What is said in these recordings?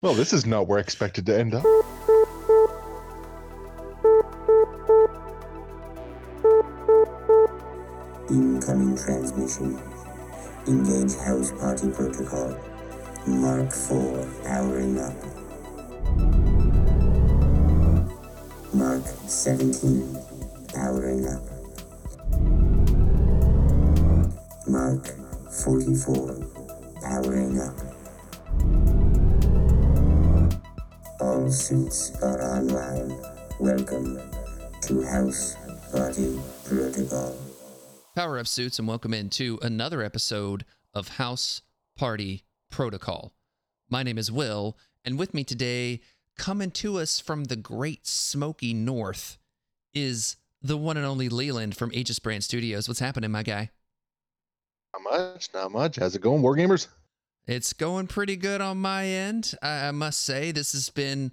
Well, this is not where I expected to end up. Incoming transmission. Engage house party protocol. Mark 4 powering up. Mark 17 powering up. Mark 44 powering up. All suits are online. Welcome to House Party Protocol. Power up suits and welcome into another episode of House Party Protocol. My name is Will, and with me today, coming to us from the great smoky north, is the one and only Leland from Aegisbrand Studios. What's happening, my guy? Not much, not much. How's it going, Wargamers? It's going pretty good on my end. I, I must say, this has been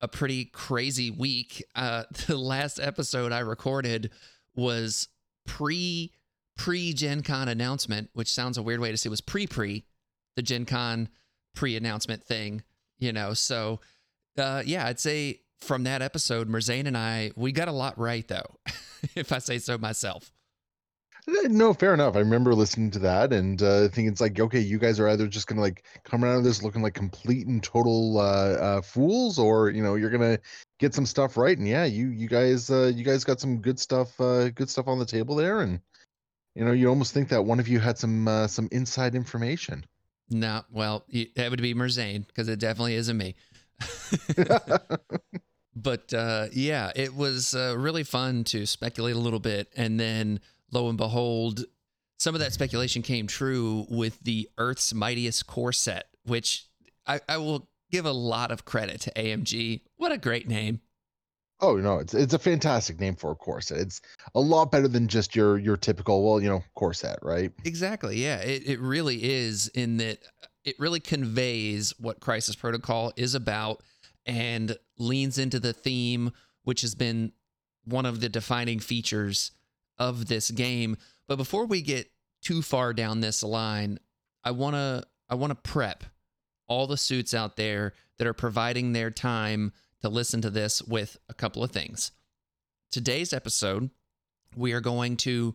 a pretty crazy week. Uh, the last episode I recorded was pre pre Gen Con announcement, which sounds a weird way to say it was pre pre the Gen Con pre announcement thing, you know. So, uh, yeah, I'd say from that episode, Merzane and I, we got a lot right, though, if I say so myself. Eh, No, fair enough. I remember listening to that and uh, thinking it's like, okay, you guys are either just gonna like come out of this looking like complete and total uh, uh, fools, or you know, you're gonna get some stuff right. And yeah, you you guys uh, you guys got some good stuff uh, good stuff on the table there, and you know, you almost think that one of you had some uh, some inside information. No, well, that would be Merzane because it definitely isn't me. but uh, yeah, it was uh, really fun to speculate a little bit, and then lo and behold, some of that speculation came true with the Earth's Mightiest core set, which I, I will give a lot of credit to AMG. What a great name! Oh no, it's it's a fantastic name for a core set. It's a lot better than just your your typical, well, you know, core set, right? Exactly. Yeah, it, it really is in that it really conveys what Crisis Protocol is about and leans into the theme, which has been one of the defining features of this game. But before we get too far down this line, I wanna I wanna prep all the suits out there that are providing their time to listen to this with a couple of things. Today's episode, we are going to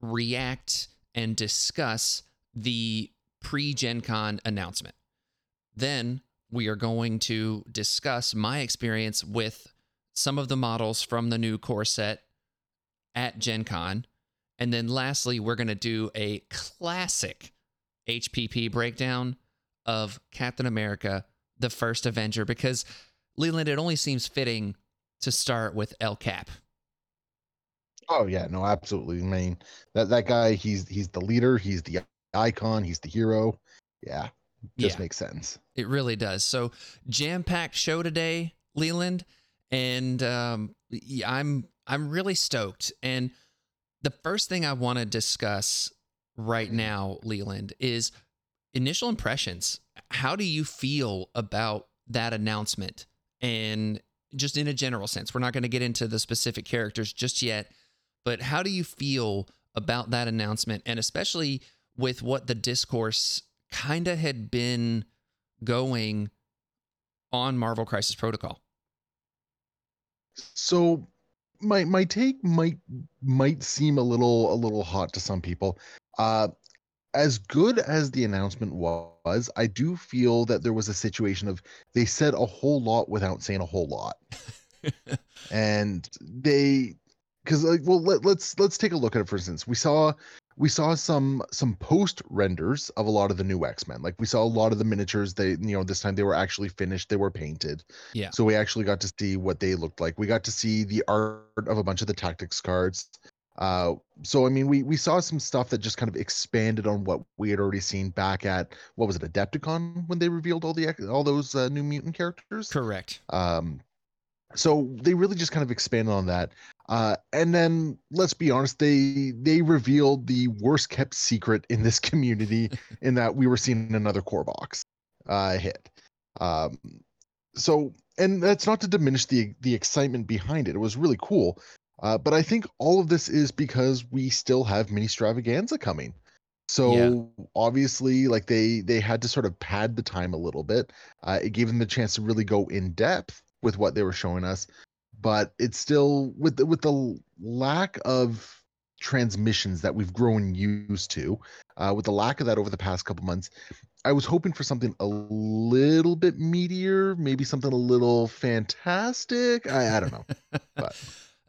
react and discuss the pre Gen Con announcement. Then we are going to discuss my experience with some of the models from the new core set at Gen Con. And then lastly, we're going to do a classic HPP breakdown of Captain America, the first Avenger, because Leland, it only seems fitting to start with El Cap. Oh yeah, no, absolutely. I mean, that that guy, he's he's the leader, he's the icon, he's the hero. Yeah, just Yeah. makes sense. It really does. So jam packed show today, Leland, and um, I'm I'm really stoked. And the first thing I want to discuss right now, Leland, is initial impressions. How do you feel about that announcement? And just in a general sense, we're not going to get into the specific characters just yet, but how do you feel about that announcement? And especially with what the discourse kind of had been going on Marvel Crisis Protocol. So my my take might might seem a little a little hot to some people. Uh as good as the announcement was, I do feel that there was a situation of they said a whole lot without saying a whole lot. and they because like well let, let's let's take a look at it for instance we saw we saw some some post renders of a lot of the new x-men like we saw a lot of the miniatures they you know this time they were actually finished they were painted Yeah. so we actually got to see what they looked like we got to see the art of a bunch of the tactics cards uh so i mean we we saw some stuff that just kind of expanded on what we had already seen back at what was it adepticon when they revealed all the all those uh, new mutant characters Correct. um, so they really just kind of expanded on that. Uh, and then let's be honest, they they revealed the worst kept secret in this community in that we were seeing another core box uh, hit. Um, so and that's not to diminish the the excitement behind it. It was really cool. Uh, but I think all of this is because we still have mini stravaganza coming. So obviously, like they they had to sort of pad the time a little bit. Uh, it gave them the chance to really go in depth with what they were showing us, but it's still with the, with the lack of transmissions that we've grown used to, uh, with the lack of that over the past couple months. I was hoping for something a little bit meatier, maybe something a little fantastic. I, I don't know, but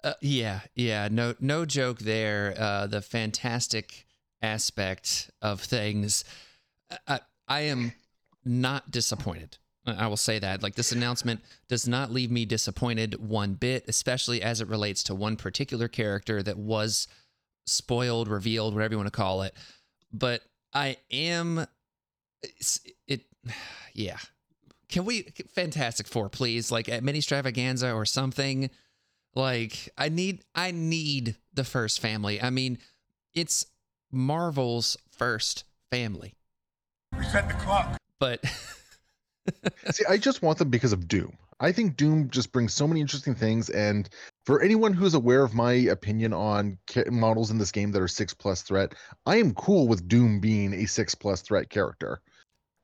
Uh, yeah, yeah, no, no joke there. Uh, the fantastic aspect of things. I, I am not disappointed. I will say that. Like this announcement does not leave me disappointed one bit, especially as it relates to one particular character that was spoiled, revealed, whatever you want to call it. But I am it yeah. Can we Fantastic Four, please? Like at mini extravaganza or something. Like I need I need the first family. I mean, it's Marvel's first family. Reset the clock. But See, I just want them because of Doom. I think Doom just brings so many interesting things, and for anyone who's aware of my opinion on models in this game that are six plus threat, I am cool with Doom being a six plus threat character.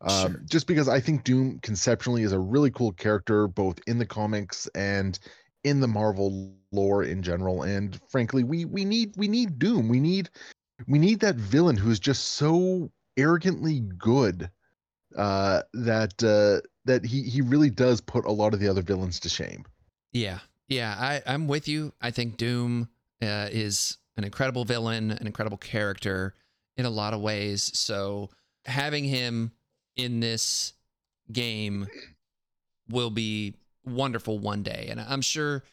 Um, Sure. Just because I think Doom conceptually is a really cool character, both in the comics and in the Marvel lore in general. And frankly, we we need we need Doom. We need we need that villain who is just so arrogantly good uh, that uh, that he he really does put a lot of the other villains to shame. yeah, yeah, I, I'm with you. I think Doom uh, is an incredible villain, an incredible character in a lot of ways. So having him in this game will be wonderful one day, and I'm sure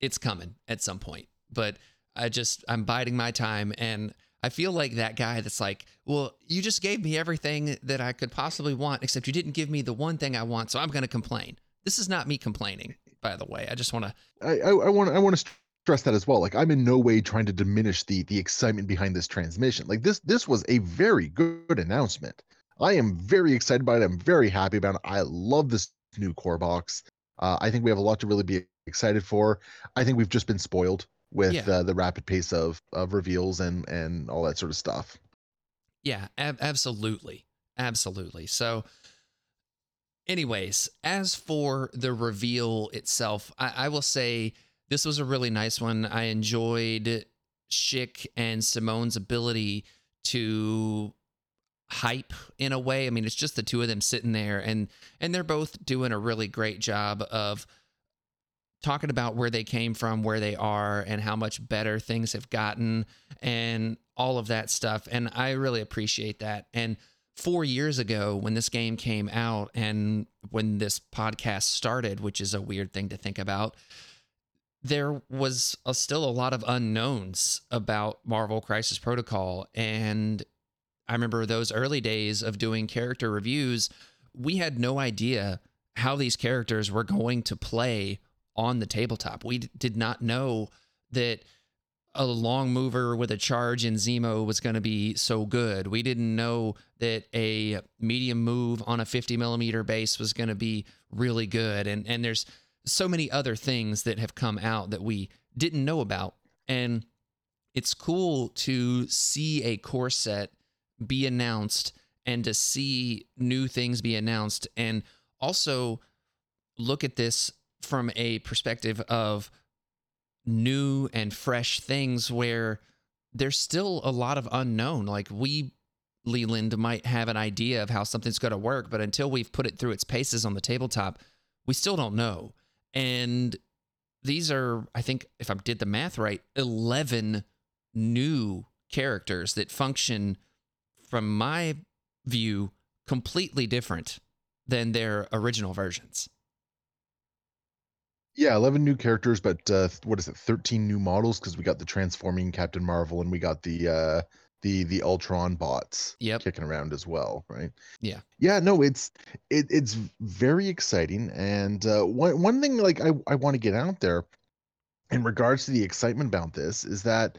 it's coming at some point. But I just I'm biding my time, and I feel like that guy that's like, well, you just gave me everything that I could possibly want, except you didn't give me the one thing I want, so I'm going to complain. This is not me complaining, by the way. I just want to. I I want I want to stress that as well. Like I'm in no way trying to diminish the the excitement behind this transmission. Like this this was a very good announcement. I am very excited about it. I'm very happy about it. I love this new core box. Uh, I think we have a lot to really be excited for. I think we've just been spoiled with Yeah. uh, the rapid pace of of reveals and and all that sort of stuff. Yeah, ab- absolutely. Absolutely. So, anyways, as for the reveal itself, I, I will say this was a really nice one. I enjoyed Shick and Simone's ability to hype in a way. I mean, it's just the two of them sitting there and and they're both doing a really great job of talking about where they came from, where they are, and how much better things have gotten, and all of that stuff. And I really appreciate that. And four years ago, when this game came out and when this podcast started, which is a weird thing to think about, there was a, still a lot of unknowns about Marvel Crisis Protocol. And I remember those early days of doing character reviews, we had no idea how these characters were going to play on the tabletop. We d- did not know that a long mover with a charge in Zemo was going to be so good. We didn't know that a medium move on a 50 millimeter base was going to be really good. And and there's so many other things that have come out that we didn't know about. And it's cool to see a core set be announced and to see new things be announced and also look at this from a perspective of new and fresh things where there's still a lot of unknown. Like we, Leland, might have an idea of how something's going to work, but until we've put it through its paces on the tabletop, we still don't know. And these are, I think, if I did the math right, 11 new characters that function, from my view, completely different than their original versions. Yeah, 11 new characters, but uh, what is it? 13 new models because we got the transforming Captain Marvel and we got the uh, the the Ultron bots Yep. kicking around as well, right? Yeah. Yeah, no, it's it, it's very exciting. And uh, one one thing like I I want to get out there in regards to the excitement about this is that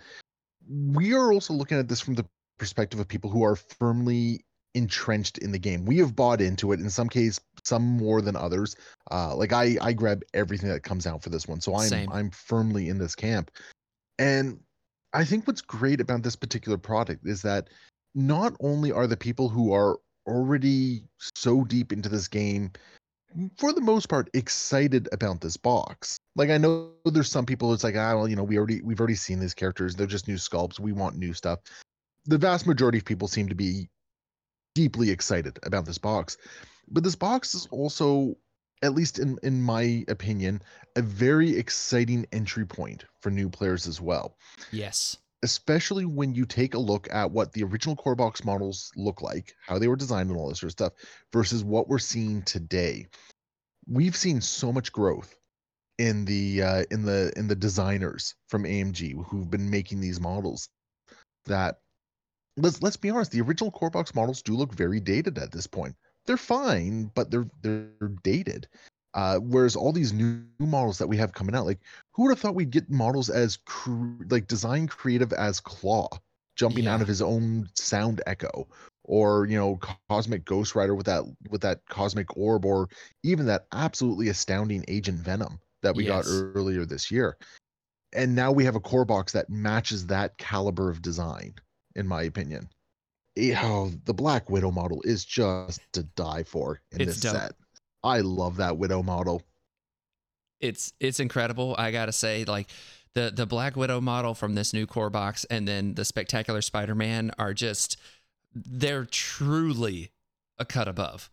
we are also looking at this from the perspective of people who are firmly entrenched in the game. We have bought into it in some case, some more than others. Uh, like I, I grab everything that comes out for this one, so I'm Same. I'm firmly in this camp. And I think what's great about this particular product is that not only are the people who are already so deep into this game for the most part excited about this box like i know there's some people it's like ah well you know we already we've already seen these characters they're just new sculpts we want new stuff the vast majority of people seem to be deeply excited about this box but this box is also at least in in my opinion a very exciting entry point for new players as well Yes. especially when you take a look at what the original core box models look like, how they were designed, and all this sort of stuff, versus what we're seeing today. We've seen so much growth in the uh, in the in the designers from AMG who've been making these models. That let's let's be honest, the original core box models do look very dated at this point. They're fine, but they're they're dated. Uh, whereas all these new models that we have coming out, like who would have thought we'd get models as cr- like design creative as Claw jumping out of his own sound echo, or you know Cosmic Ghost Rider with that with that cosmic orb, or even that absolutely astounding Agent Venom that we got earlier this year. And now we have a core box that matches that caliber of design, in my opinion. Oh, the Black Widow model is just to die for in It's this dope. set. I love that Widow model. it's it's incredible. I gotta say, like the the Black Widow model from this new core box, and then the Spectacular Spider Man are just they're truly a cut above.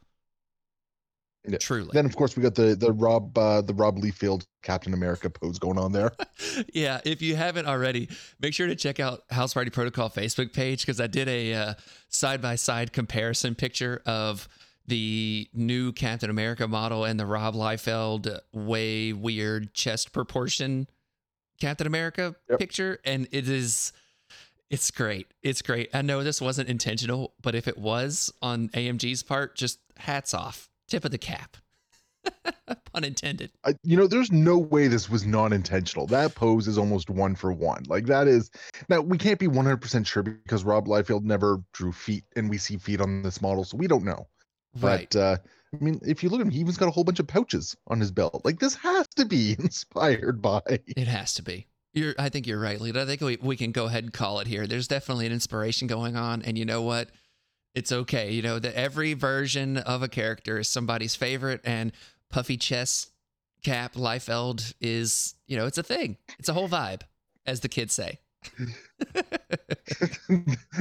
Yeah. Truly. Then of course we got the the Rob uh, the Rob Liefeld Captain America pose going on there. yeah, if you haven't already, make sure to check out House Party Protocol Facebook page because I did a side by side comparison picture of the new Captain America model and the Rob Liefeld way weird chest proportion Captain America Yep. picture, and it is. It's great. It's great. I know this wasn't intentional, but if it was on AMG's part, just hats off. Tip of the cap. Pun intended. I, you know, there's no way this was non intentional. That pose is almost one for one. Like that is now we can't be 100 percent sure because Rob Liefeld never drew feet, and we see feet on this model, so we don't know. Right. But uh, I mean, if you look at him, he even's got a whole bunch of pouches on his belt. Like this has to be inspired by. It has to be. You're, I think you're right, Lita. I think we, we can go ahead and call it here. There's definitely an inspiration going on, and you know what? It's okay. You know that every version of a character is somebody's favorite, and puffy chest cap Liefeld is, you know, it's a thing. It's a whole vibe, as the kids say.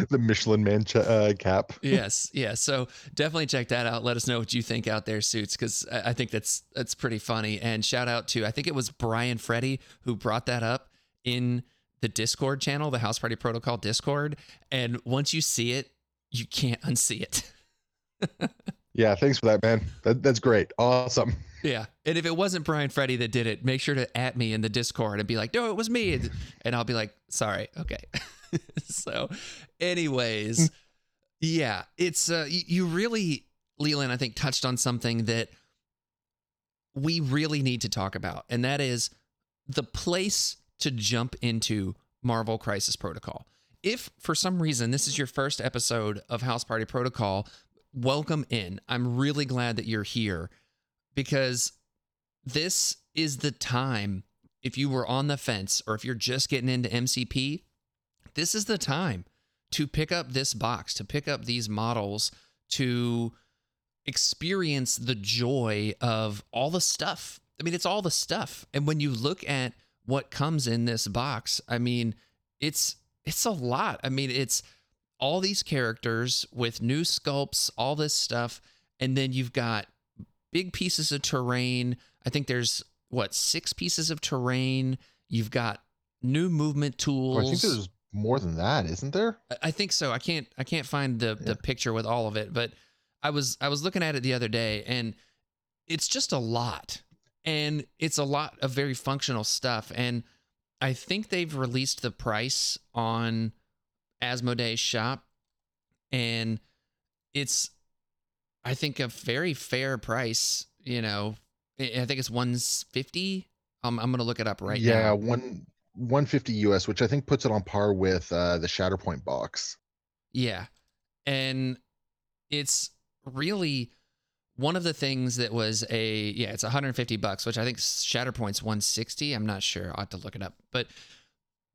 the Michelin Man ch- uh, cap. yes, yeah. So definitely check that out. Let us know what you think out there, suits, because I I think that's that's pretty funny. And shout out to I think it was Brian Freddy who brought that up in the Discord channel, the House Party Protocol Discord. And once you see it, you can't unsee it. Yeah, thanks for that, man. That, that's great. Awesome. yeah. And if it wasn't Brian Freddy that did it, make sure to at me in the Discord and be like, no, it was me. And- And I'll be like, sorry. Okay. so, anyways, yeah, it's, uh, you really, Leland, I think, touched on something that we really need to talk about. And that is the place to jump into Marvel Crisis Protocol. If for some reason this is your first episode of House Party Protocol, welcome in. I'm really glad that you're here because this is the time. If you were on the fence or if you're just getting into MCP, this is the time to pick up this box, to pick up these models, to experience the joy of all the stuff. I mean, it's all the stuff. And when you look at what comes in this box, I mean, it's it's a lot. I mean, it's all these characters with new sculpts, all this stuff, and then you've got big pieces of terrain. I think there's what six pieces of terrain. You've got new movement tools. Oh, I think there's more than that, isn't there? I- I think so. I can't I can't find the the picture with all of it, but I was I was looking at it the other day and it's just a lot. And it's a lot of very functional stuff and I think they've released the price on Asmodee's shop and it's I think a very fair price, you know. I think it's 150. Um, I'm going to look it up right yeah, now. Yeah, one 150 US, which I think puts it on par with uh, the Shatterpoint box. Yeah. And it's really one of the things that was a yeah, it's 150 bucks, which I think Shatterpoint's 160. I'm not sure. I'll have to look it up. But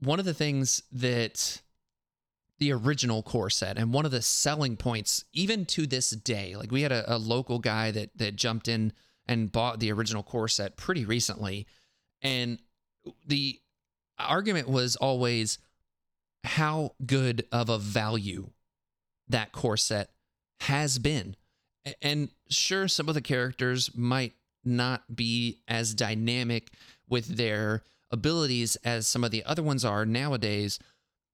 one of the things that the original core set and one of the selling points even to this day like we had a, a, local guy that that jumped in and bought the original core set pretty recently and the argument was always how good of a value that core set has been and sure some of the characters might not be as dynamic with their abilities as some of the other ones are nowadays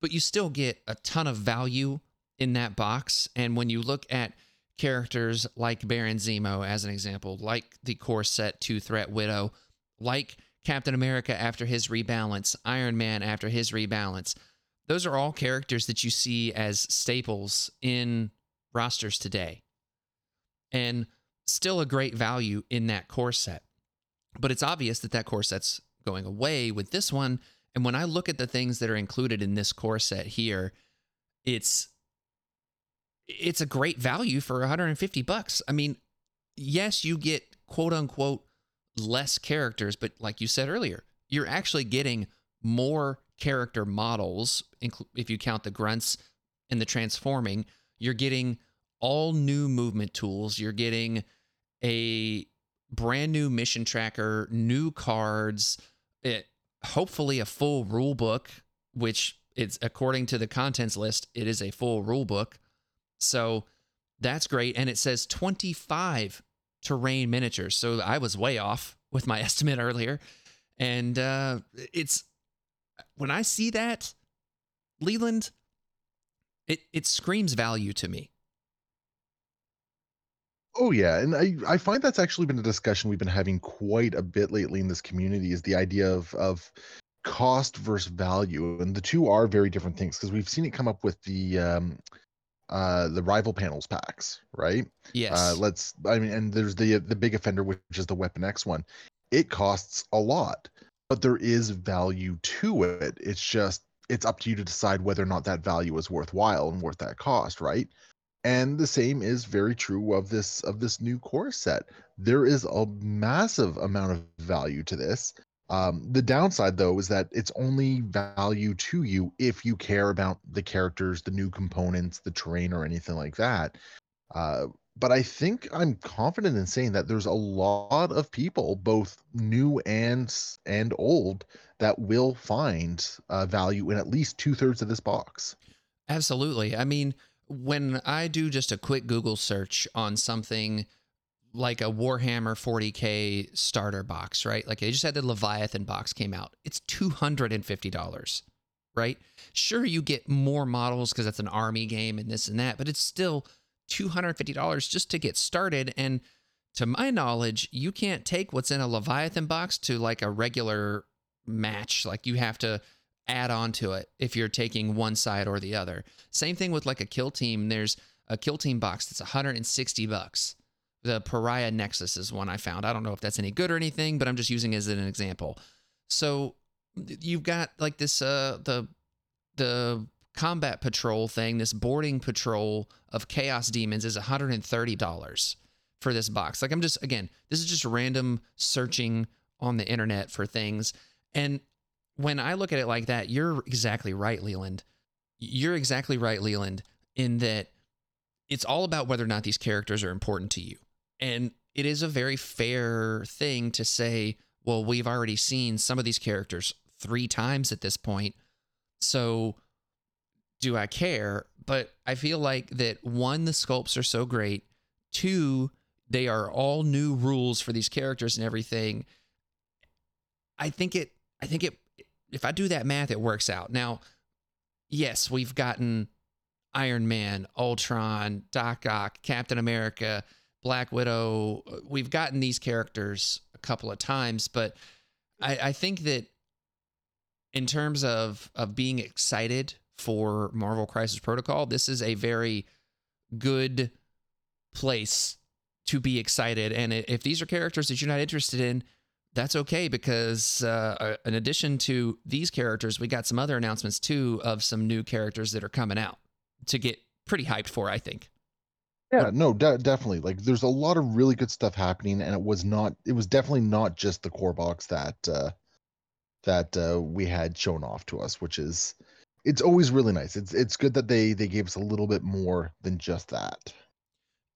but you still get a ton of value in that box. And when you look at characters like Baron Zemo, as an example, like the core set two threat Widow, like Captain America after his rebalance, Iron Man after his rebalance, those are all characters that you see as staples in rosters today. And still a great value in that core set. But it's obvious that that core set's going away with this one and when I look at the things that are included in this core set here, it's it's a great value for 150 bucks. I mean, yes, you get quote unquote less characters, but like you said earlier, you're actually getting more character models if you count the grunts and the transforming. You're getting all new movement tools. You're getting a brand new mission tracker, new cards. It, hopefully a full rule book, which it's according to the contents list, it is a full rule book. So that's great. And it says 25 terrain miniatures. So I was way off with my estimate earlier. And uh, it's when I see that, Leland, it, it screams value to me. Oh yeah, and I I find that's actually been a discussion we've been having quite a bit lately in this community is the idea of of cost versus value, and the two are very different things because we've seen it come up with the um uh the rival panels packs, right? Yes. Uh, let's I mean, and there's the the big offender which is the Weapon X one. It costs a lot, but there is value to it. It's just it's up to you to decide whether or not that value is worthwhile and worth that cost, right? And the same is very true of this of this new core set. There is a massive amount of value to this. Um, the downside though is that it's only value to you if you care about the characters the new components the terrain or anything like that. Uh, but i think i'm confident in saying that there's a lot of people both new and and old that will find uh, value in at least two-thirds of this box. Absolutely. I mean when I do just a quick Google search on something like a Warhammer 40K starter box, right? Like I just had the Leviathan box came out. It's $250, right? Sure, you get more models because that's an army game and this and that, but it's still $250 just to get started. And to my knowledge, you can't take what's in a Leviathan box to like a regular match. Like you have to add on to it if you're taking one side or the other. Same thing with like a kill team. There's a kill team box that's 160 bucks. The Pariah Nexus is one I found. I don't know if that's any good or anything, but I'm just using it as an example. So you've got like this uh the the combat patrol thing, this boarding patrol of chaos demons is $130 for this box. Like I'm just again, this is just random searching on the internet for things. And when I look at it like that, you're exactly right, Leland. You're exactly right, Leland, in that it's all about whether or not these characters are important to you. And it is a very fair thing to say, well, we've already seen some of these characters three times at this point. So do I care? But I feel like that one, the sculpts are so great. Two, they are all new rules for these characters and everything. I think it I think it if I do that math, it works out. Now, yes, we've gotten Iron Man, Ultron, Doc Ock, Captain America, Black Widow. We've gotten these characters a couple of times, but I, I think that in terms of of being excited for Marvel Crisis Protocol, this is a very good place to be excited. And if these are characters that you're not interested in, that's okay because uh, uh, in addition to these characters, we got some other announcements too of some new characters that are coming out to get pretty hyped for. I think. Yeah, no, de- definitely. Like, there's a lot of really good stuff happening, and it was not. It was definitely not just the core box that uh, that uh, we had shown off to us, which is it's always really nice. It's it's good that they they gave us a little bit more than just that.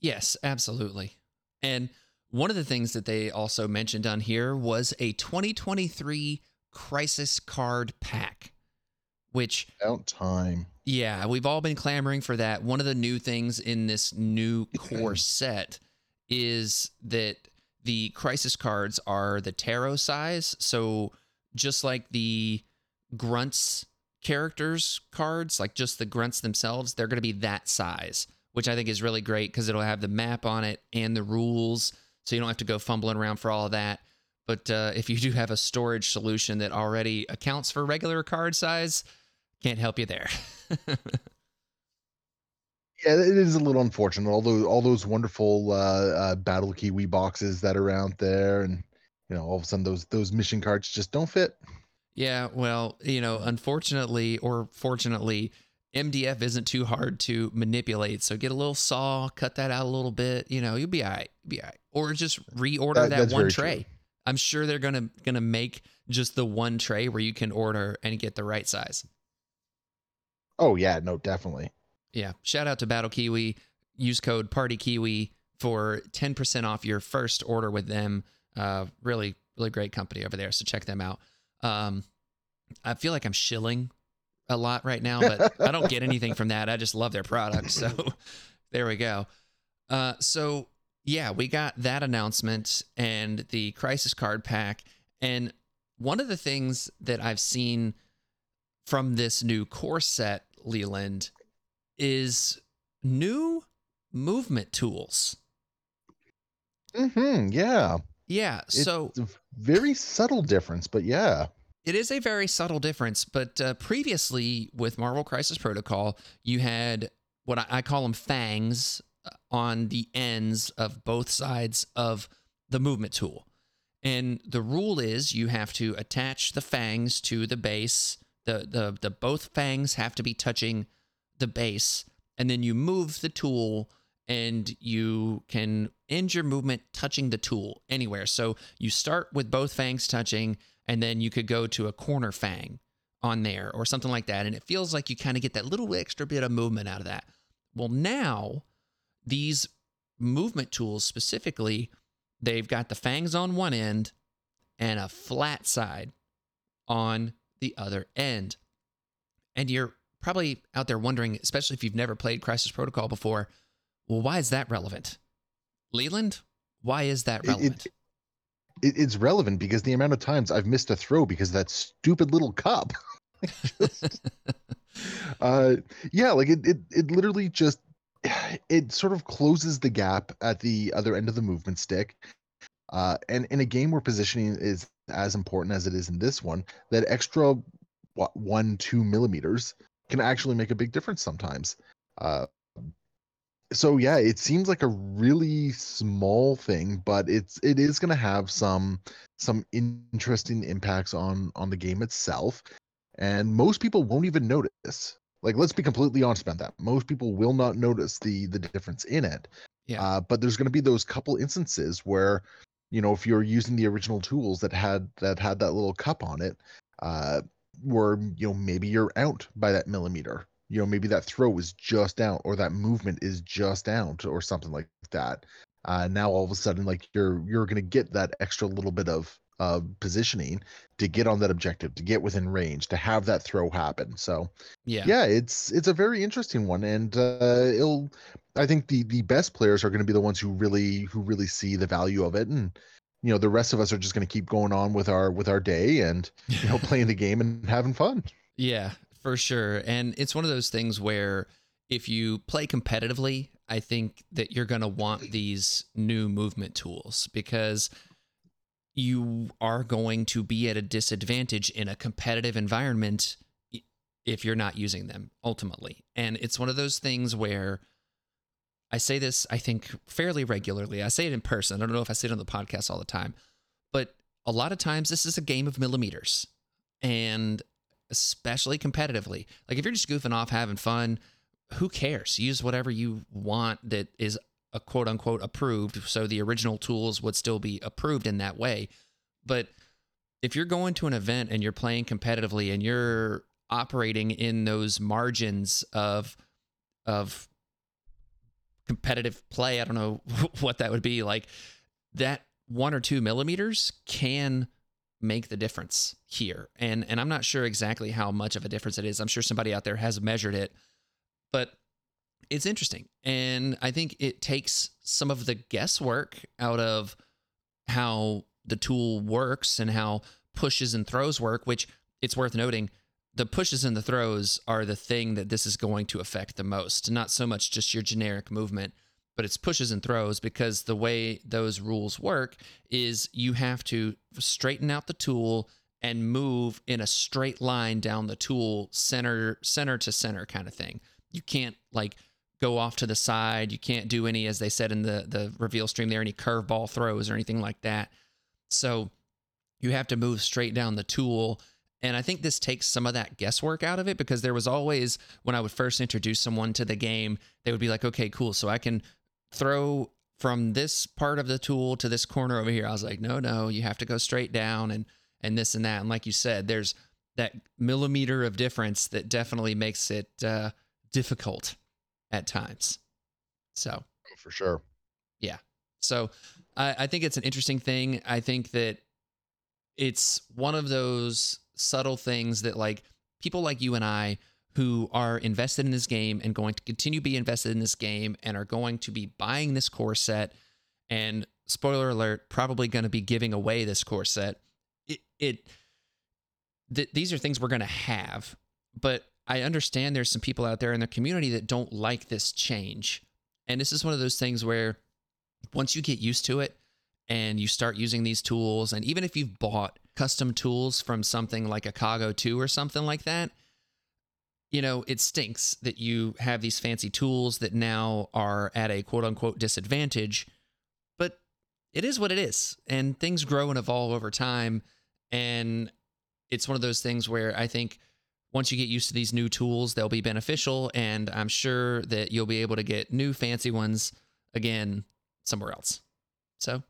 Yes, absolutely. And one of the things that they also mentioned on here was a 2023 crisis card pack, which About time. Yeah, we've all been clamoring for that. One of the new things in this new core set is that the crisis cards are the tarot size. So just like the grunts characters cards, like just the grunts themselves, they're going to be that size, which I think is really great because it'll have the map on it and the rules. So you don't have to go fumbling around for all of that. But uh, if you do have a storage solution that already accounts for regular card size, can't help you there. Yeah, it is a little unfortunate. All those all those wonderful uh, uh, BattleKiwi boxes that are out there, and you know, all of a sudden those those mission cards just don't fit. Yeah, well, you know, unfortunately or fortunately, MDF isn't too hard to manipulate. So get a little saw, cut that out a little bit. You know, you'll be all right. You'll be all right. Or just reorder That- that, one tray. true. I'm sure they're gonna gonna make just the one tray where you can order and get the right size. Oh yeah, no, definitely. Yeah. Shout out to BattleKiwi. Use code Party Kiwi for 10% off your first order with them. Uh, really, really great company over there. So check them out. Um, I feel like I'm shilling a lot right now, but I don't get anything from that. I just love their product. So there we go. Uh, so yeah, we got that announcement and the crisis card pack. And one of the things that I've seen from this new core set, Leland, is new movement tools. hmm yeah, Yeah. So it's a very subtle difference, but yeah. It is a very subtle difference, but uh, previously with Marvel Crisis Protocol, you had what I, I call them fangs on the ends of both sides of the movement tool. And the rule is you have to attach the fangs to the base. The, the, the both fangs have to be touching the base, and then you move the tool and you can end your movement touching the tool anywhere. So you start with both fangs touching, and then you could go to a corner fang on there or something like that. And it feels like you kind of get that little extra bit of movement out of that. Well, now these movement tools specifically, they've got the fangs on one end and a flat side on the other end. And you're probably out there wondering, especially if you've never played Crisis Protocol before, well, why is that relevant? Leland, why is that It- it- relevant? It, it's relevant because the amount of times I've missed a throw because of that stupid little cup. uh yeah like it, it it literally just it sort of closes the gap at the other end of the movement stick uh and in a game where positioning is as important as it is in this one that extra what one two millimeters can actually make a big difference sometimes uh so yeah it seems like a really small thing but it's it is going to have some some interesting impacts on on the game itself and most people won't even notice like let's be completely honest about that. Most people will not notice the the difference in it. Yeah. uh, but there's going to be those couple instances where you know if you're using the original tools that had that had that little cup on it uh where you know maybe you're out by that millimeter. You know maybe that throw is just out or that movement is just out or something like that. Uh now all of a sudden like you're you're going to get that extra little bit of uh positioning to get on that objective to get within range to have that throw happen so yeah. yeah it's it's a very interesting one and uh it'll i think the the best players are going to be the ones who really who really see the value of it and you know the rest of us are just going to keep going on with our with our day and you know playing the game and having fun Yeah, for sure. And it's one of those things where if you play competitively, I think that you're going to want these new movement tools because you are going to be at a disadvantage in a competitive environment if you're not using them ultimately. And it's one of those things where I say this, I think, fairly regularly. I say it in person. I don't know if I say it on the podcast all the time, but a lot of times this is a game of millimeters. And especially competitively. Like if you're just goofing off, having fun, who cares? Use whatever you want that is a quote unquote approved. So the original tools would still be approved in that way. But if you're going to an event and you're playing competitively and you're operating in those margins of of competitive play. I don't know what that would be like. That one or two millimeters can make the difference here. And and I'm not sure exactly how much of a difference it is. I'm sure somebody out there has measured it, but it's interesting. And I think it takes some of the guesswork out of how the tool works and how pushes and throws work, which it's worth noting the pushes and the throws are the thing that this is going to affect the most, not so much just your generic movement but it's pushes and throws because the way those rules work is you have to straighten out the tool and move in a straight line down the tool center center to center kind of thing. You can't like go off to the side. You can't do any as they said in the the reveal stream there any curveball throws or anything like that. So you have to move straight down the tool and I think this takes some of that guesswork out of it because there was always, when I would first introduce someone to the game, they would be like, okay, cool. So I can throw from this part of the tool to this corner over here. I was like, no, no, you have to go straight down and and this and that. And like you said, there's that millimeter of difference that definitely makes it uh, difficult at times. So oh, for sure, yeah. So I, I think it's an interesting thing. I think that it's one of those subtle things that like people like you and I who are invested in this game and going to continue to be invested in this game and are going to be buying this core set and spoiler alert probably going to be giving away this core set it, it th- these are things we're going to have but i understand there's some people out there in the community that don't like this change and this is one of those things where once you get used to it and you start using these tools and even if you've bought custom tools from something like a Kago 2 or something like that you know, it stinks that you have these fancy tools that now are at a quote unquote disadvantage, but it is what it is. And things grow and evolve over time. And it's one of those things where I think once you get used to these new tools, they'll be beneficial. And I'm sure that you'll be able to get new fancy ones again somewhere else. So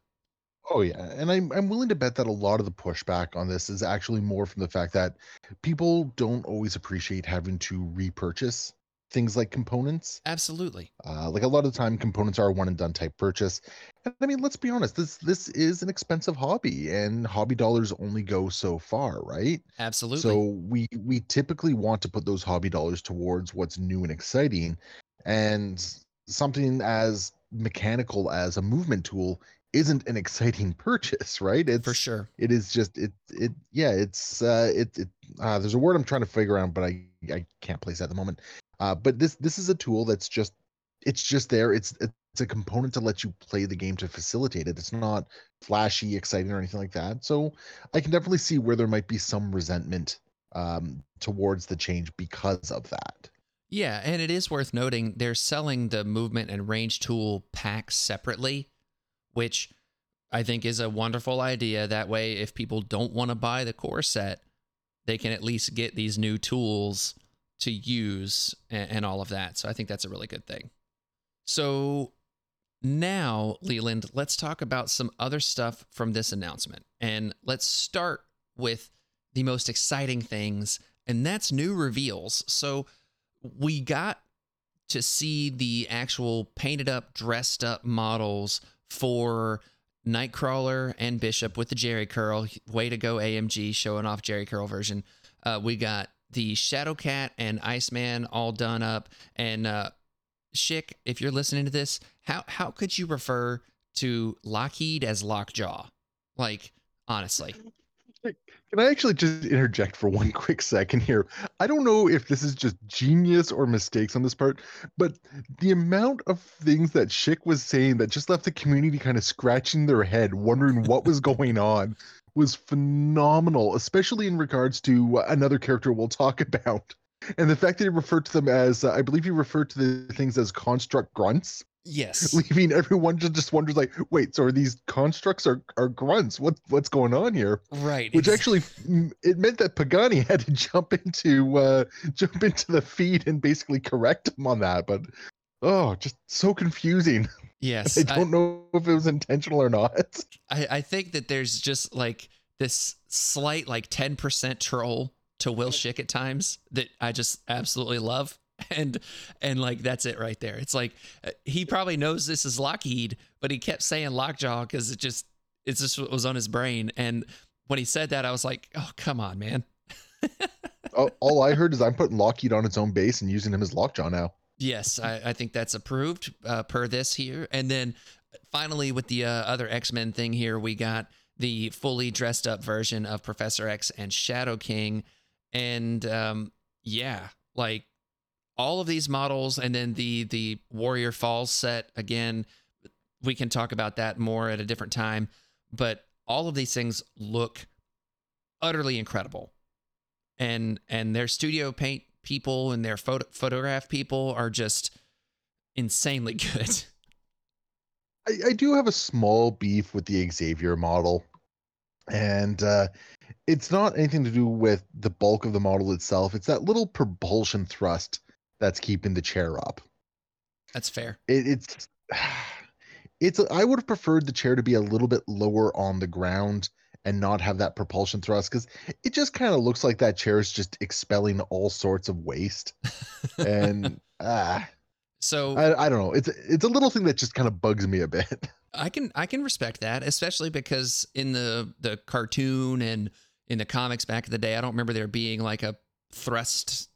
Oh yeah, and I'm I'm willing to bet that a lot of the pushback on this is actually more from the fact that people don't always appreciate having to repurchase things like components. Absolutely. Uh, like a lot of the time, components are a one and done type purchase. And I mean, let's be honest this this is an expensive hobby, and hobby dollars only go so far, right? Absolutely. So we we typically want to put those hobby dollars towards what's new and exciting, and something as mechanical as a movement tool isn't an exciting purchase, right? It's for sure. It is just it it yeah, it's uh it it uh there's a word I'm trying to figure out, but I I can't place it at the moment. Uh but this this is a tool that's just it's just there. It's it's a component to let you play the game to facilitate it. It's not flashy, exciting, or anything like that. So I can definitely see where there might be some resentment um towards the change because of that. Yeah, and it is worth noting they're selling the movement and range tool packs separately which I think is a wonderful idea. That way, if people don't want to buy the core set, they can at least get these new tools to use and, and all of that. So I think that's a really good thing. So now, Leland, let's talk about some other stuff from this announcement. And let's start with the most exciting things, and that's new reveals. So we got to see the actual painted up, dressed up models for Nightcrawler and Bishop with the Jheri curl. Way to go, AMG, showing off Jheri curl version. Uh, we got the Shadowcat and Iceman all done up. And uh, Shick, if you're listening to this, how how could you refer to Lockheed as Lockjaw? Like, honestly. Can I actually just interject for one quick second here? I don't know if this is just genius or mistakes on this part, but the amount of things that Shick was saying that just left the community kind of scratching their head, wondering what was going on, was phenomenal, especially in regards to another character we'll talk about. And the fact that he referred to them as, uh, I believe he referred to the things as construct grunts. Yes. Leaving everyone just, just wonders like, wait, so are these constructs are, are grunts? What what's going on here? Right. Which actually it meant that Pagani had to jump into uh jump into the feed and basically correct him on that. But oh, just so confusing. Yes. I don't I, know if it was intentional or not. I, I think that there's just like this slight like 10% troll to Will Shick at times that I just absolutely love. And and like that's it right there. It's like uh, he probably knows this is Lockheed, but he kept saying Lockjaw because it just it just was on his brain. And when he said that, I was like, oh come on, man. all, all I heard is I'm putting Lockheed on its own base and using him as Lockjaw now. Yes, I, I think that's approved uh, per this here. And then finally, with the uh, other X Men thing here, we got the fully dressed up version of Professor X and Shadow King. And um, yeah, like all of these models, and then the the Warrior Falls set again. We can talk about that more at a different time, but all of these things look utterly incredible, and and their studio paint people and their photo photograph people are just insanely good. I, I do have a small beef with the Xavier model, and uh, it's not anything to do with the bulk of the model itself. It's that little propulsion thrust that's keeping the chair up. That's fair. It, it's it's. I would have preferred the chair to be a little bit lower on the ground and not have that propulsion thrust because it just kind of looks like that chair is just expelling all sorts of waste. and ah, so I, I don't know. It's it's a little thing that just kind of bugs me a bit. I can I can respect that, especially because in the the cartoon and in the comics back in the day, I don't remember there being like a thrust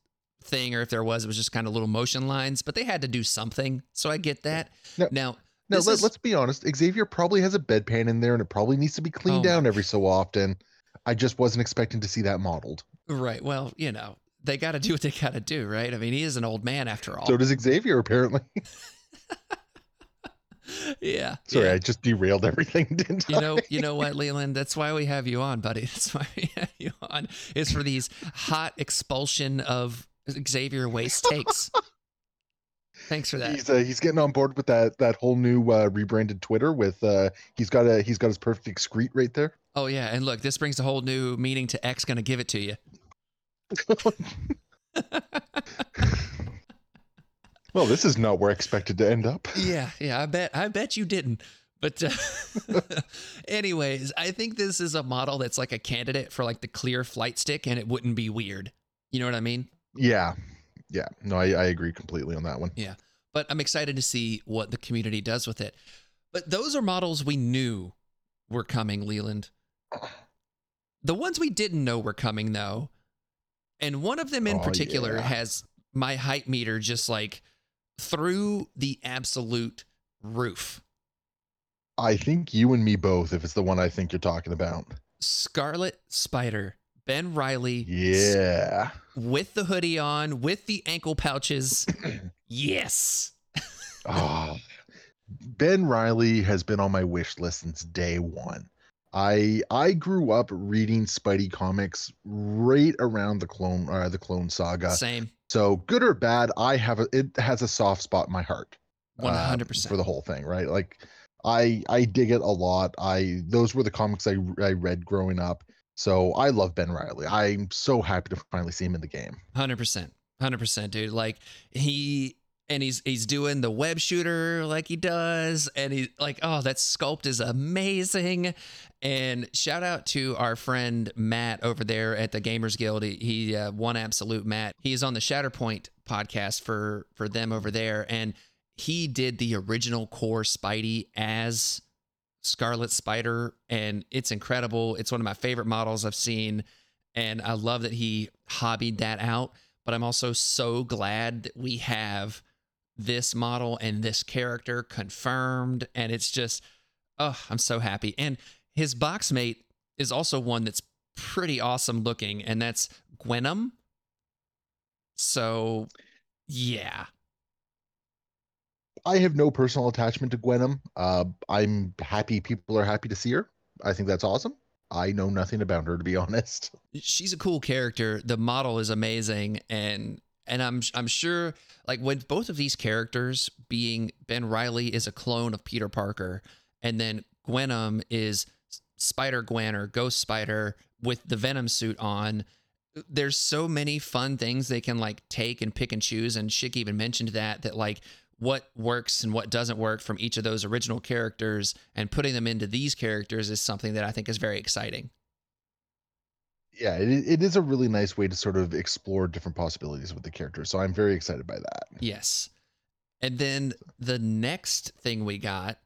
thing, or if there was, it was just kind of little motion lines. But they had to do something, so I get that. No. Now, Now let, is- let's be honest. Xavier probably has a bedpan in there, and it probably needs to be cleaned Oh down every so often. I just wasn't expecting to see that modeled. right. Well, you know, they got to do what they got to do, right? I mean, he is an old man after all. So does Xavier apparently. yeah. Sorry, yeah. I just derailed everything. Didn't You I? know, you know what, Leland? That's why we have you on, buddy. That's why we have you on. It's for these hot expulsion of Xavier waste takes. Thanks for that. He's uh, he's getting on board with that that whole new uh, rebranded Twitter with uh he's got a he's got his perfect excrete right there. Oh yeah, and look, this brings a whole new meaning to X. Going to give it to you. Well, this is not where I expected to end up. yeah, yeah. I bet. I bet you didn't. But uh, anyways, I think this is a model that's like a candidate for like the clear flight stick, and it wouldn't be weird. You know what I mean? Yeah. Yeah. No, I, I agree completely on that one. Yeah, but I'm excited to see what the community does with it. But those are models we knew were coming, Leland. The ones we didn't know were coming, though, and one of them in Oh, particular yeah. has my hype meter just like through the absolute roof. I think you and me both, if it's the one I think you're talking about. Scarlet Spider, Ben Reilly, Yeah. with the hoodie on, with the ankle pouches. yes. Oh, ben Reilly has been on my wish list since day one. I I grew up reading Spidey comics right around the clone uh, the Clone Saga. Same. So good or bad, I have a, it has a soft spot in my heart. uh, 100%. for the whole thing, right? Like I I dig it a lot. I those were the comics I I read growing up. So I love Ben Reilly. I'm so happy to finally see him in the game. Hundred percent, hundred percent, dude. Like he and he's he's doing the web shooter like he does, and he like oh that sculpt is amazing. And shout out to our friend Matt over there at the Gamers Guild. He, he uh, one absolute Matt. He is on the Shatterpoint podcast for for them over there, and he did the original core Spidey as Scarlet Spider, and it's incredible. It's one of my favorite models I've seen, and I love that he hobbied that out. But I'm also so glad that we have this model and this character confirmed, and it's just, oh, I'm so happy. And his box mate is also one that's pretty awesome looking, and that's Gwenom. So, yeah, I have no personal attachment to Gwenom. Uh, I'm happy people are happy to see her. I think that's awesome. I know nothing about her to be honest. she's a cool character. The model is amazing, and and I'm I'm sure like when both of these characters, being Ben Reilly is a clone of Peter Parker, and then Gwenom is Spider Gwen or Ghost Spider with the Venom suit on. There's so many fun things they can like take and pick and choose, and Shick even mentioned that that like what works and what doesn't work from each of those original characters and putting them into these characters is something that I think is very exciting. yeah, it, it is a really nice way to sort of explore different possibilities with the character. So I'm very excited by that. Yes. And then the next thing we got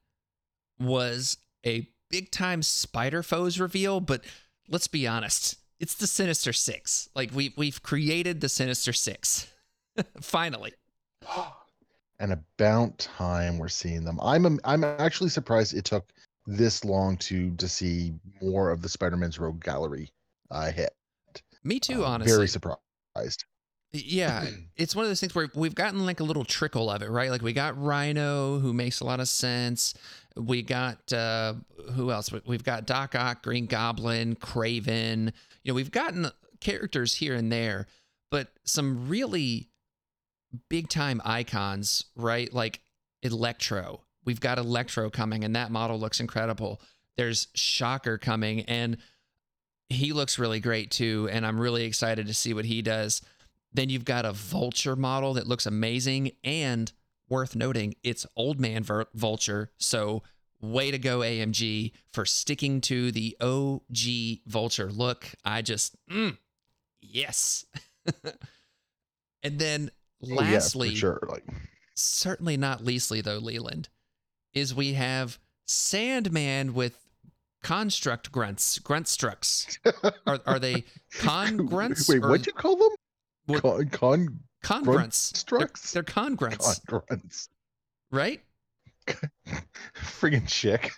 was a big time spider foes reveal, but let's be honest, it's the Sinister Six. Like we we've created the Sinister Six. Finally. and about time we're seeing them. I'm I'm actually surprised it took this long to to see more of the Spider-Man's Rogue Gallery uh, hit. Me too, Uh, honestly. Very surprised. Yeah, it's one of those things where we've gotten like a little trickle of it, right? Like we got Rhino, who makes a lot of sense. We got uh who else? We- We've got Doc Ock, Green Goblin, Kraven. You know, we've gotten characters here and there, but some really big time icons, right? Like Electro. We've got Electro coming, and that model looks incredible. There's Shocker coming, and he looks really great too. And I'm really excited to see what he does. Then you've got a vulture model that looks amazing and worth noting, it's old man vulture. So, way to go, AMG, for sticking to the OG vulture look. I just, mm, yes. and then, Oh, yeah, for lastly, sure. Like certainly not leastly, though, Leland, is we have Sandman with construct grunts, gruntstructs. Are, are they con grunts? Wait, what'd you call them? what- Con, con con grunts? They're, they're con grunts, con grunts. right? Friggin' chick.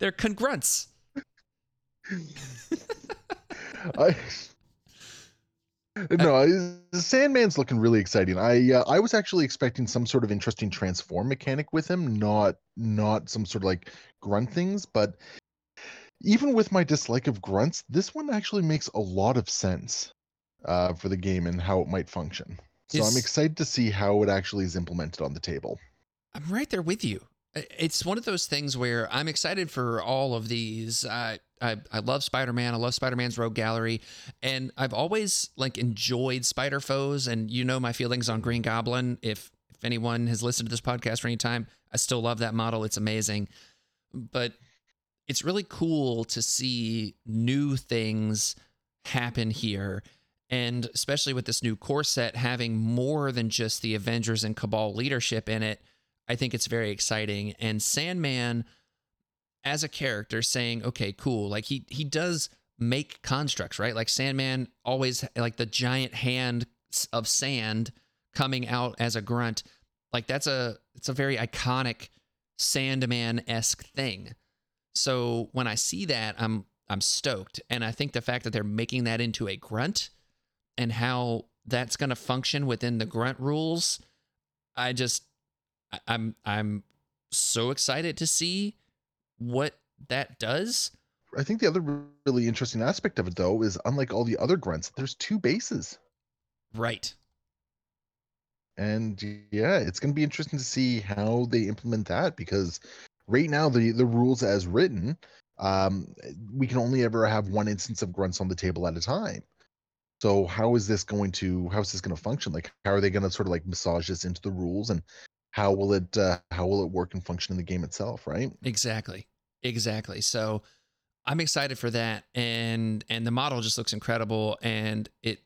They're con grunts. I, no, Sandman's looking really exciting. I uh, I was actually expecting some sort of interesting transform mechanic with him, not not some sort of like grunt things. But even with my dislike of grunts, this one actually makes a lot of sense uh, for the game and how it might function. So Is- I'm excited to see how it actually is implemented on the table. I'm right there with you. It's one of those things where I'm excited for all of these. I I, I love Spider-Man. I love Spider-Man's Rogue Gallery, and I've always like enjoyed Spider Foes. And you know my feelings on Green Goblin. If if anyone has listened to this podcast for any time, I still love that model. It's amazing, but it's really cool to see new things happen here. And especially with this new core set having more than just the Avengers and Cabal leadership in it, I think it's very exciting. And Sandman, as a character, saying, "Okay, cool," like he he does make constructs, right? Like Sandman always like the giant hand of sand coming out as a grunt. Like that's a it's a very iconic Sandman esque thing. So when I see that, I'm I'm stoked, and I think the fact that they're making that into a grunt and how that's going to function within the grunt rules, I just I'm I'm so excited to see what that does. I think the other really interesting aspect of it, though, is unlike all the other grunts, there's two bases. Right. and yeah it's going to be interesting to see how they implement that because right now the the rules as written um we can only ever have one instance of grunts on the table at a time so how is this going to how is this going to function like how are they going to sort of like massage this into the rules and how will it uh, how will it work and function in the game itself right Exactly. Exactly. So I'm excited for that and and the model just looks incredible and it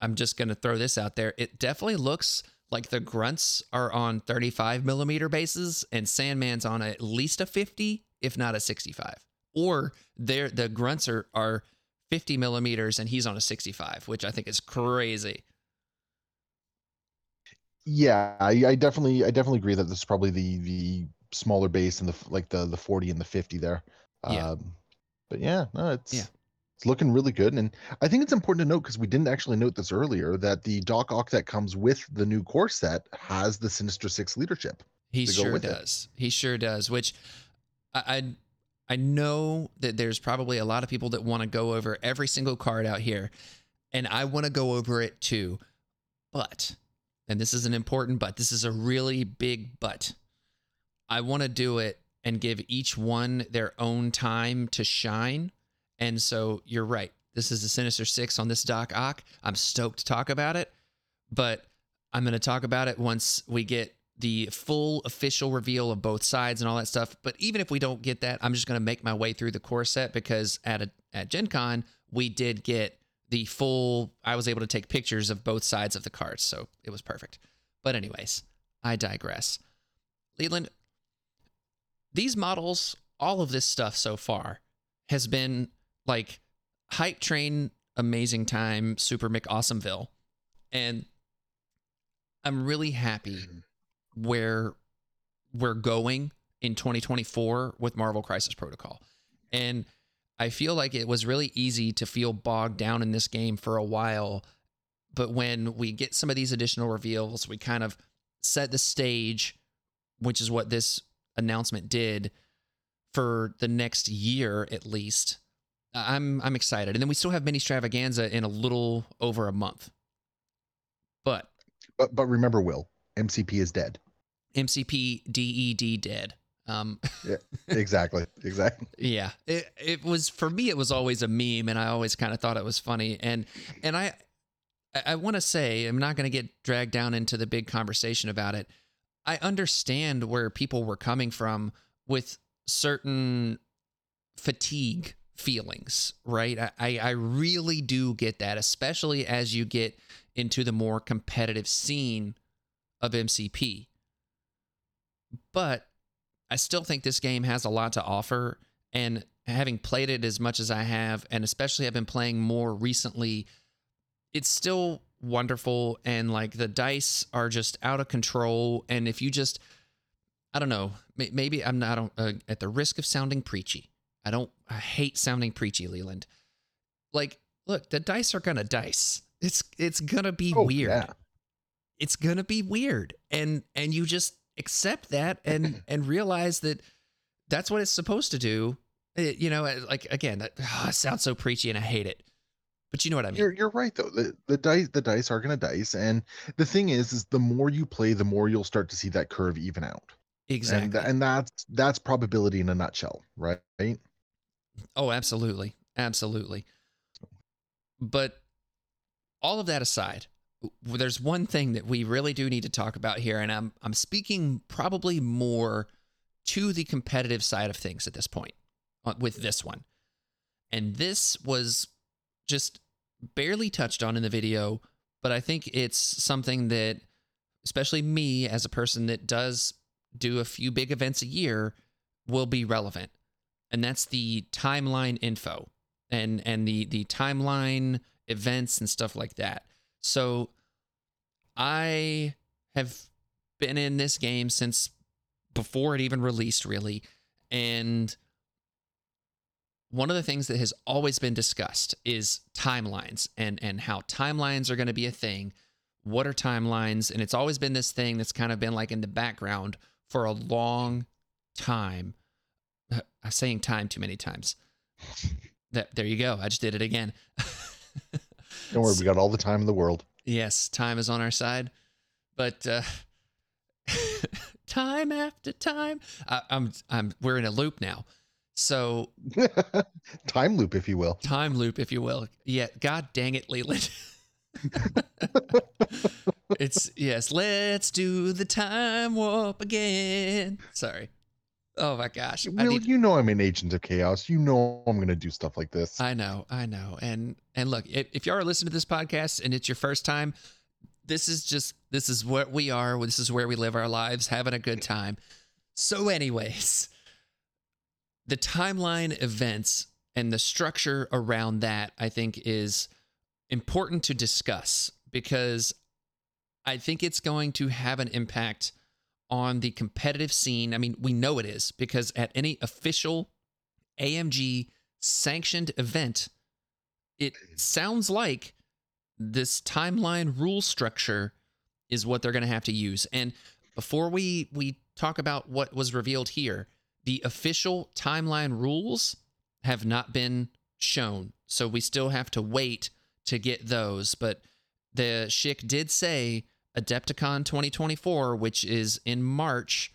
I'm just to throw this out there. It definitely looks like the grunts are on 35 millimeter bases and Sandman's on at least a 50, if not a 65. Or they're, the grunts are, are 50 millimeters and he's on a 65, which I think is crazy. yeah I, I definitely i definitely agree that this is probably the the smaller base and the like the the 40 and the 50 there Yeah. um but yeah no it's Yeah. it's looking really good and i think it's important to note because we didn't actually note this earlier that the doc ock that comes with the new core set has the sinister six leadership He sure with it. does. He sure does. Which I, I I know that there's probably a lot of people that want to go over every single card out here, and I want to go over it too. But, and this is an important but. This is a really big but. I want to do it and give each one their own time to shine. And so you're right. This is the Sinister Six on this Doc Ock. I'm stoked to talk about it, but I'm going to talk about it once we get the full official reveal of both sides and all that stuff. But even if we don't get that, I'm just going to make my way through the core set because at a, at Gen Con, we did get the full, I was able to take pictures of both sides of the cards. So it was perfect. But, anyways, I digress. Leland, these models, all of this stuff so far has been like hype train, amazing time, Super McAwesomeville. And I'm really happy mm-hmm. where we're going in 2024 with Marvel Crisis Protocol. And I feel like it was really easy to feel bogged down in this game for a while. But when we get some of these additional reveals, we kind of set the stage, which is what this announcement did for the next year at least. I'm I'm excited. And then we still have mini extravaganza in a little over a month. But But but remember, Will, MCP is dead. MCP DED dead. Um, yeah, Exactly. Exactly. yeah, it it was for me. It was always a meme, and I always kind of thought it was funny. And and I I, I want to say I'm not going to get dragged down into the big conversation about it. I understand where people were coming from with certain fatigue feelings, right? I, I, really do get that, especially as you get into the more competitive scene of MCP. But I still think this game has a lot to offer. And having played it as much as I have, and especially I've been playing more recently, it's still wonderful. And like the dice are just out of control. And if you just, I don't know, maybe I'm not uh, at the risk of sounding preachy. I don't, I hate sounding preachy, Leland. Like, look, the dice are gonna dice. It's it's gonna be Oh, weird yeah. it's gonna be weird and and you just accept that and and realize that that's what it's supposed to do It- you know like again that it sounds so preachy and i hate it but you know what i mean You're you're right though. The the dice the dice are gonna dice, and the thing is, is the more you play, the more you'll start to see that curve even out. exactly And tha- and that's that's probability in a nutshell, right? oh absolutely absolutely but all of that aside there's one thing that we really do need to talk about here and i'm i'm speaking probably more to the competitive side of things at this point uh, with this one and this was just barely touched on in the video but i think it's something that especially me as a person that does do a few big events a year will be relevant and that's the timeline info and and the the timeline events and stuff like that. So I have been in this game since before it even released really and one of the things that has always been discussed is timelines and and how timelines are going to be a thing. What are timelines? And it's always been this thing that's kind of been like in the background for a long time. I'm saying time too many times. That there you go. I just did it again. Don't worry, we got all the time in the world. Yes, time is on our side, but uh, time after time, I, I'm I'm we're in a loop now. So time loop, if you will. time loop, if you will. Yeah, God dang it, Leland. it's yes. Let's do the time warp again. Sorry. Oh my gosh. I Will, need you know I'm an agent of chaos. You know I'm gonna do stuff like this. I know, I know. And and look, if, if you are listening to this podcast and it's your first time, this is just this is what we are. This is where we live our lives, having a good time. So, anyways, the timeline events and the structure around that, I think, is important to discuss because I think it's going to have an impact on the competitive scene. I mean, we know it is because at any official AMG sanctioned event, it sounds like this timeline rule structure is what they're going to have to use. And before we we talk about what was revealed here, the official timeline rules have not been shown. So we still have to wait to get those, but the Shick did say Adepticon 2024, which is in March,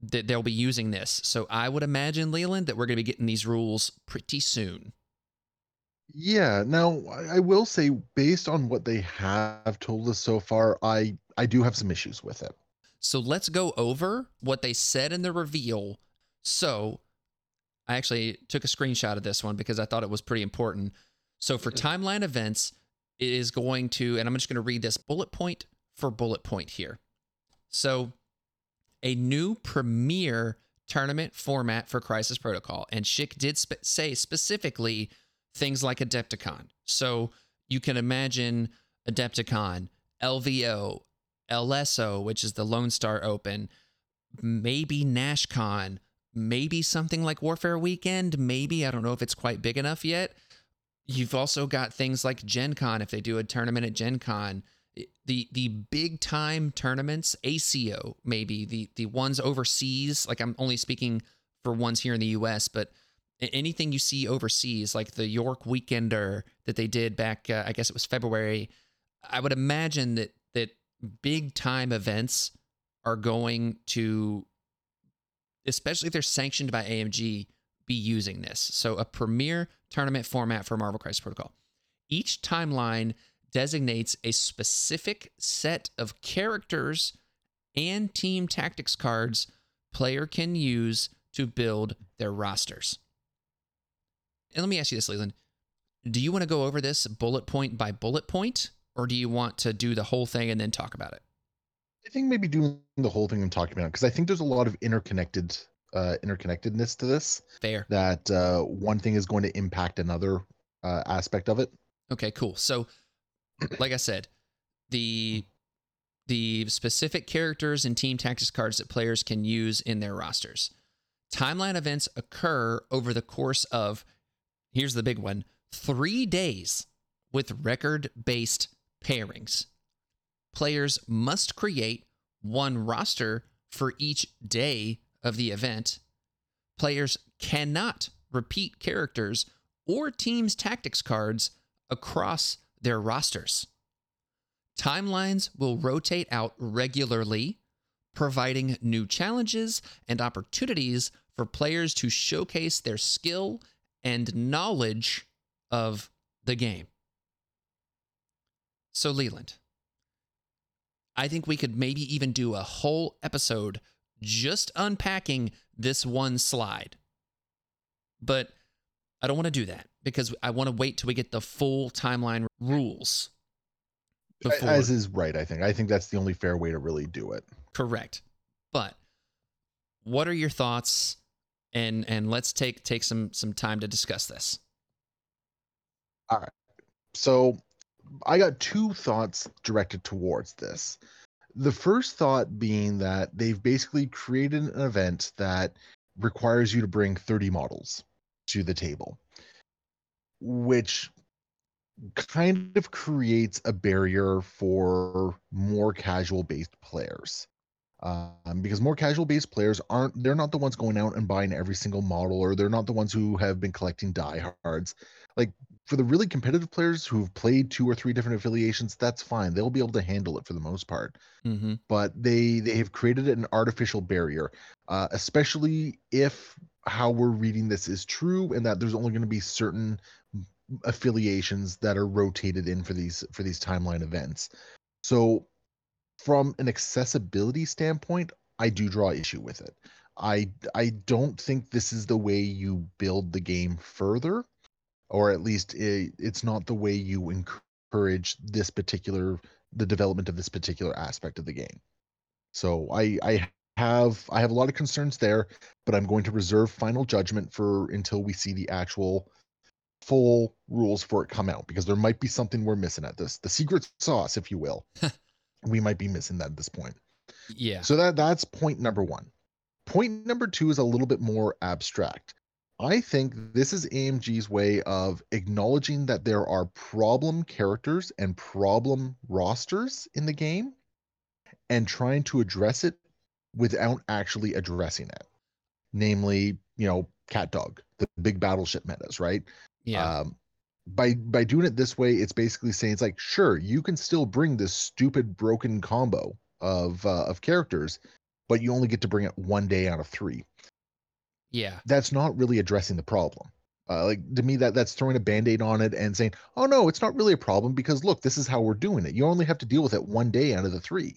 that they'll be using this. So I would imagine, Leland, that we're going to be getting these rules pretty soon. Yeah. Now I, I will say, based on what they have told us so far, I I do have some issues with it. So let's go over what they said in the reveal. So I actually took a screenshot of this one because I thought it was pretty important. So for timeline events, it is going to, and I'm just going to read this bullet point for bullet point here. So a new premier tournament format for Crisis Protocol. And Shick did say specifically things like Adepticon. So you can imagine Adepticon, LVO, LSO, which is the Lone Star Open, maybe NashCon, maybe something like Warfare Weekend, maybe. I don't know if it's quite big enough yet. You've also got things like Gen Con, if they do a tournament at Gen Con. The the big time tournaments, ACO, maybe, the the ones overseas, like I'm only speaking for ones here in the US, but anything you see overseas, like the York Weekender that they did back, uh, I guess it was February, I would imagine that that big time events are going to, especially if they're sanctioned by AMG, be using this. So a premier tournament format for Marvel Crisis Protocol. Each timeline designates a specific set of characters and team tactics cards player can use to build their rosters. And let me ask you this, Leland. Do you want to go over this bullet point by bullet point, or do you want to do the whole thing and then talk about it? I think maybe doing the whole thing I'm talking about because I think there's a lot of interconnected uh, interconnectedness to this. Fair. That uh, one thing is going to impact another uh, aspect of it. Okay, cool. So, like I said, the the specific characters and team tactics cards that players can use in their rosters. Timeline events occur over the course of here's the big one three days with record based pairings. Players must create one roster for each day of the event. Players cannot repeat characters or teams' tactics cards across their rosters. Timelines will rotate out regularly, providing new challenges and opportunities for players to showcase their skill and knowledge of the game. So, Leland, I think we could maybe even do a whole episode just unpacking this one slide. But I don't want to do that because I want to wait till we get the full timeline rules. Before. As is right, I think. I think that's the only fair way to really do it. Correct. But what are your thoughts and and let's take take some some time to discuss this. All right. So I got two thoughts directed towards this. The first thought being that they've basically created an event that requires you to bring 30 models to the table, which kind of creates a barrier for more casual based players um, because more casual based players aren't they're not the ones going out and buying every single model or they're not the ones who have been collecting diehards like for the really competitive players who've played two or three different affiliations that's fine they'll be able to handle it for the most part mm-hmm. but they they have created an artificial barrier uh, especially if how we're reading this is true and that there's only going to be certain affiliations that are rotated in for these for these timeline events so from an accessibility standpoint, I do draw issue with it. I I don't think this is the way you build the game further, or at least it, it's not the way you encourage this particular the development of this particular aspect of the game. So I I have I have a lot of concerns there, but I'm going to reserve final judgment for until we see the actual full rules for it come out because there might be something we're missing at this the secret sauce if you will we might be missing that at this point. Yeah. So that that's point number 1. Point number 2 is a little bit more abstract. I think this is AMG's way of acknowledging that there are problem characters and problem rosters in the game and trying to address it without actually addressing it. Namely, you know, cat dog, the big battleship metas, right? Yeah. Um, by by doing it this way, it's basically saying it's like, sure, you can still bring this stupid broken combo of uh, of characters, but you only get to bring it one day out of three. Yeah, that's not really addressing the problem. Uh, like to me, that that's throwing a band-aid on it and saying, "Oh no, it's not really a problem because look, this is how we're doing it. You only have to deal with it one day out of the three.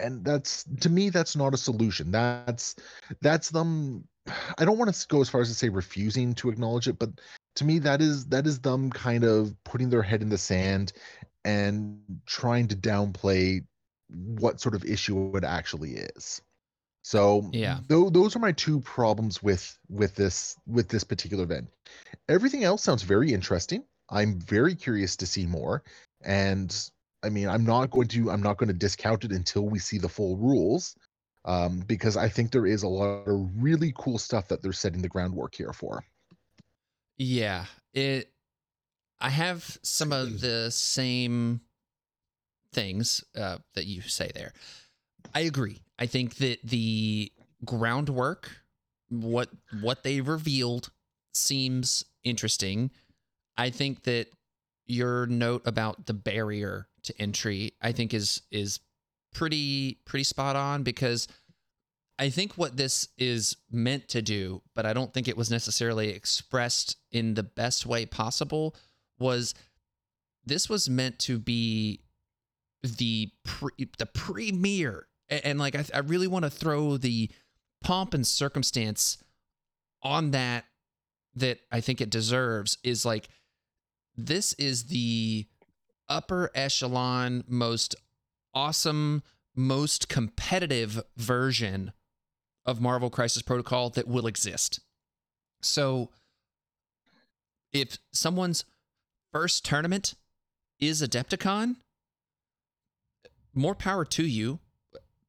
and that's to me that's not a solution that's that's them i don't want to go as far as to say refusing to acknowledge it but to me that is that is them kind of putting their head in the sand and trying to downplay what sort of issue it actually is so Yeah. tho- those are my two problems with with this with this particular event everything else sounds very interesting i'm very curious to see more and i mean i'm not going to i'm not going to discount it until we see the full rules um, because i think there is a lot of really cool stuff that they're setting the groundwork here for Yeah, it. I have some of the same things uh, that you say there. I agree. I think that the groundwork, what what they revealed, seems interesting. I think that your note about the barrier to entry, I think is is pretty pretty spot on because I think what this is meant to do, but I don't think it was necessarily expressed in the best way possible, was this was meant to be the pre, the premier, A- and, like I, I really want to throw the pomp and circumstance on that that I think it deserves is like this is the upper echelon, most awesome, most competitive version of Marvel Crisis Protocol that will exist. So if someone's first tournament is Adepticon, more power to you.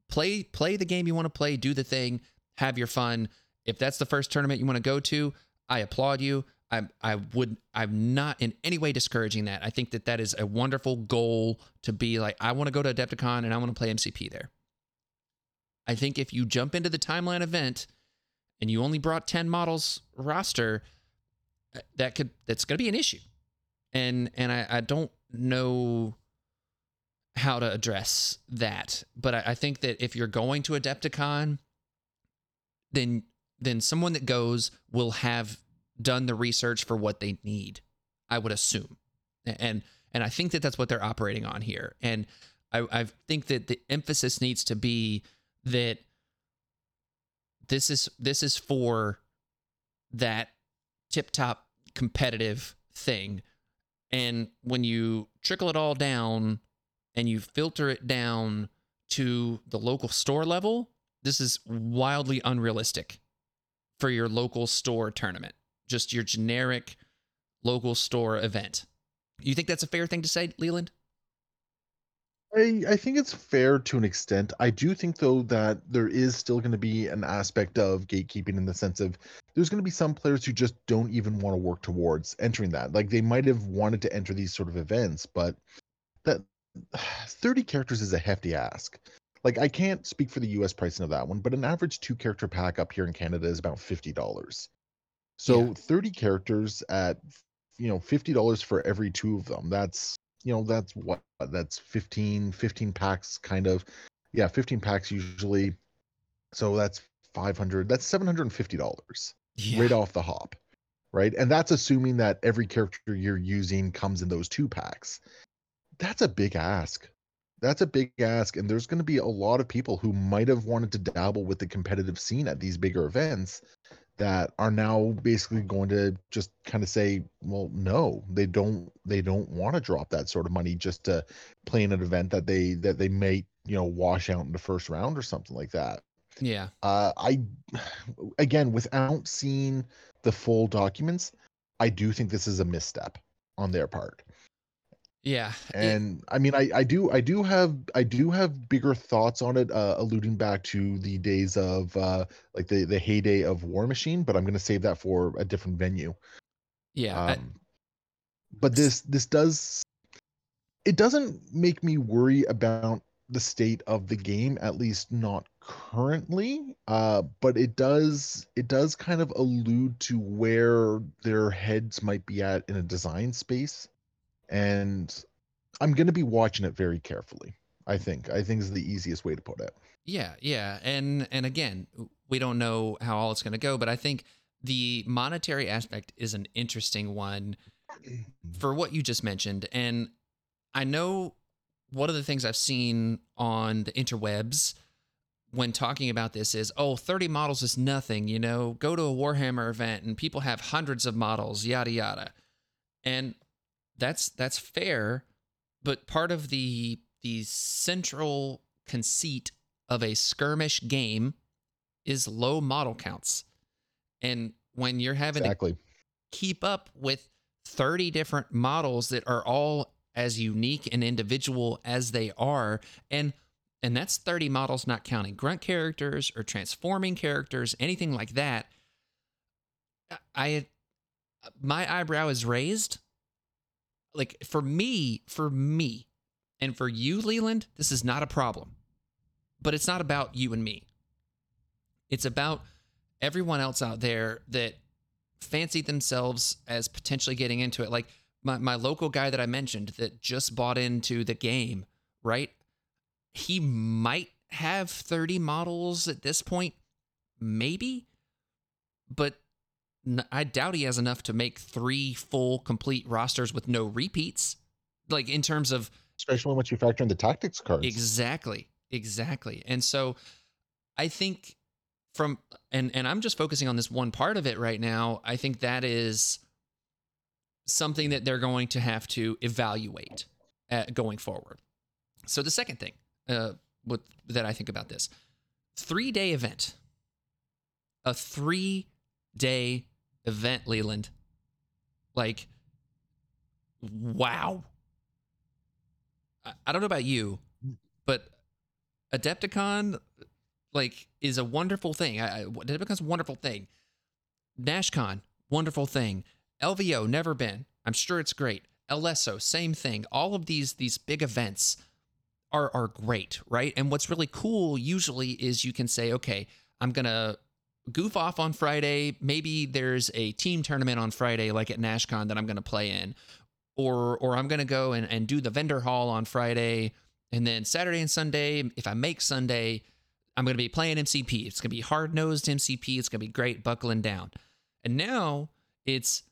Play play the game you want to play, do the thing, have your fun. If that's the first tournament you want to go to, I applaud you. I I would I'm not in any way discouraging that. I think that that is a wonderful goal to be like I want to go to Adepticon and I want to play MCP there. I think if you jump into the timeline event and you only brought 10 models roster, that could that's going to be an issue. And and I, I don't know how to address that, but I, I think that if you're going to Adepticon, then then someone that goes will have done the research for what they need. I would assume, and and I think that that's what they're operating on here. And I, I think that the emphasis needs to be that this is this is for that tip top competitive thing and when you trickle it all down and you filter it down to the local store level this is wildly unrealistic for your local store tournament just your generic local store event you think that's a fair thing to say leland I, I think it's fair to an extent. I do think though that there is still going to be an aspect of gatekeeping in the sense of there's going to be some players who just don't even want to work towards entering that. Like they might have wanted to enter these sort of events, but that 30 characters is a hefty ask. Like I can't speak for the US pricing of that one, but an average two character pack up here in Canada is about $50. So Yeah. 30 characters at you know $50 for every two of them. That's you know that's what that's 15 15 packs kind of yeah 15 packs usually so that's 500 that's 750 dollars right off the hop right and that's assuming that every character you're using comes in those two packs that's a big ask. That's a big ask and there's going to be a lot of people who might have wanted to dabble with the competitive scene at these bigger events that are now basically going to just kind of say well no they don't they don't want to drop that sort of money just to play in an event that they that they may you know wash out in the first round or something like that. Yeah. Uh i again without seeing the full documents i do think this is a misstep on their part yeah. It- and i mean i i do i do have i do have bigger thoughts on it uh alluding back to the days of uh like the the heyday of Warmachine but i'm going to save that for a different venue. Yeah I- um but this this does it doesn't make me worry about the state of the game at least not currently uh but it does it does kind of allude to where their heads might be at in a design space and i'm going to be watching it very carefully i think. I think is the easiest way to put it. Yeah, yeah, and and again, we don't know how all it's going to go, but I think the monetary aspect is an interesting one for what you just mentioned, and I know one of the things I've seen on the interwebs when talking about this is, oh, 30 models is nothing, you know, go to a Warhammer event and people have hundreds of models, yada yada. And that's that's fair, but part of the the central conceit of a skirmish game is low model counts. And when you're having exactly. to keep up with 30 different models that are all as unique and individual as they are and and that's 30 models not counting grunt characters or transforming characters anything like that i my eyebrow is raised like for me for me and for you leland this is not a problem. But it's not about you and me. It's about everyone else out there that fancy themselves as potentially getting into it. Like my, my local guy that I mentioned that just bought into the game, right? He might have 30 models at this point, maybe, but I doubt he has enough to make three full complete rosters with no repeats. Like in terms of especially once you factor in the tactics cards. Exactly. Exactly. And so I think from and and I'm just focusing on this one part of it right now. I think that is something that they're going to have to evaluate at, going forward. So the second thing uh, with, that I think about this three day event, a three day event, Leland. Like, wow. I, I don't know about you, but Adepticon, like, is a wonderful thing. I, I, Adepticon's a wonderful thing. NashCon, wonderful thing. LVO, never been. I'm sure it's great. LSO, same thing. All of these these big events are are great, right? And what's really cool usually is you can say, okay, I'm gonna goof off on Friday. Maybe there's a team tournament on Friday, like at NashCon, that I'm gonna play in, or or I'm gonna go and, and do the vendor hall on Friday, and then Saturday and Sunday, if I make Sunday, I'm gonna be playing MCP. It's gonna be hard nosed MCP. It's gonna be great, buckling down. And now it's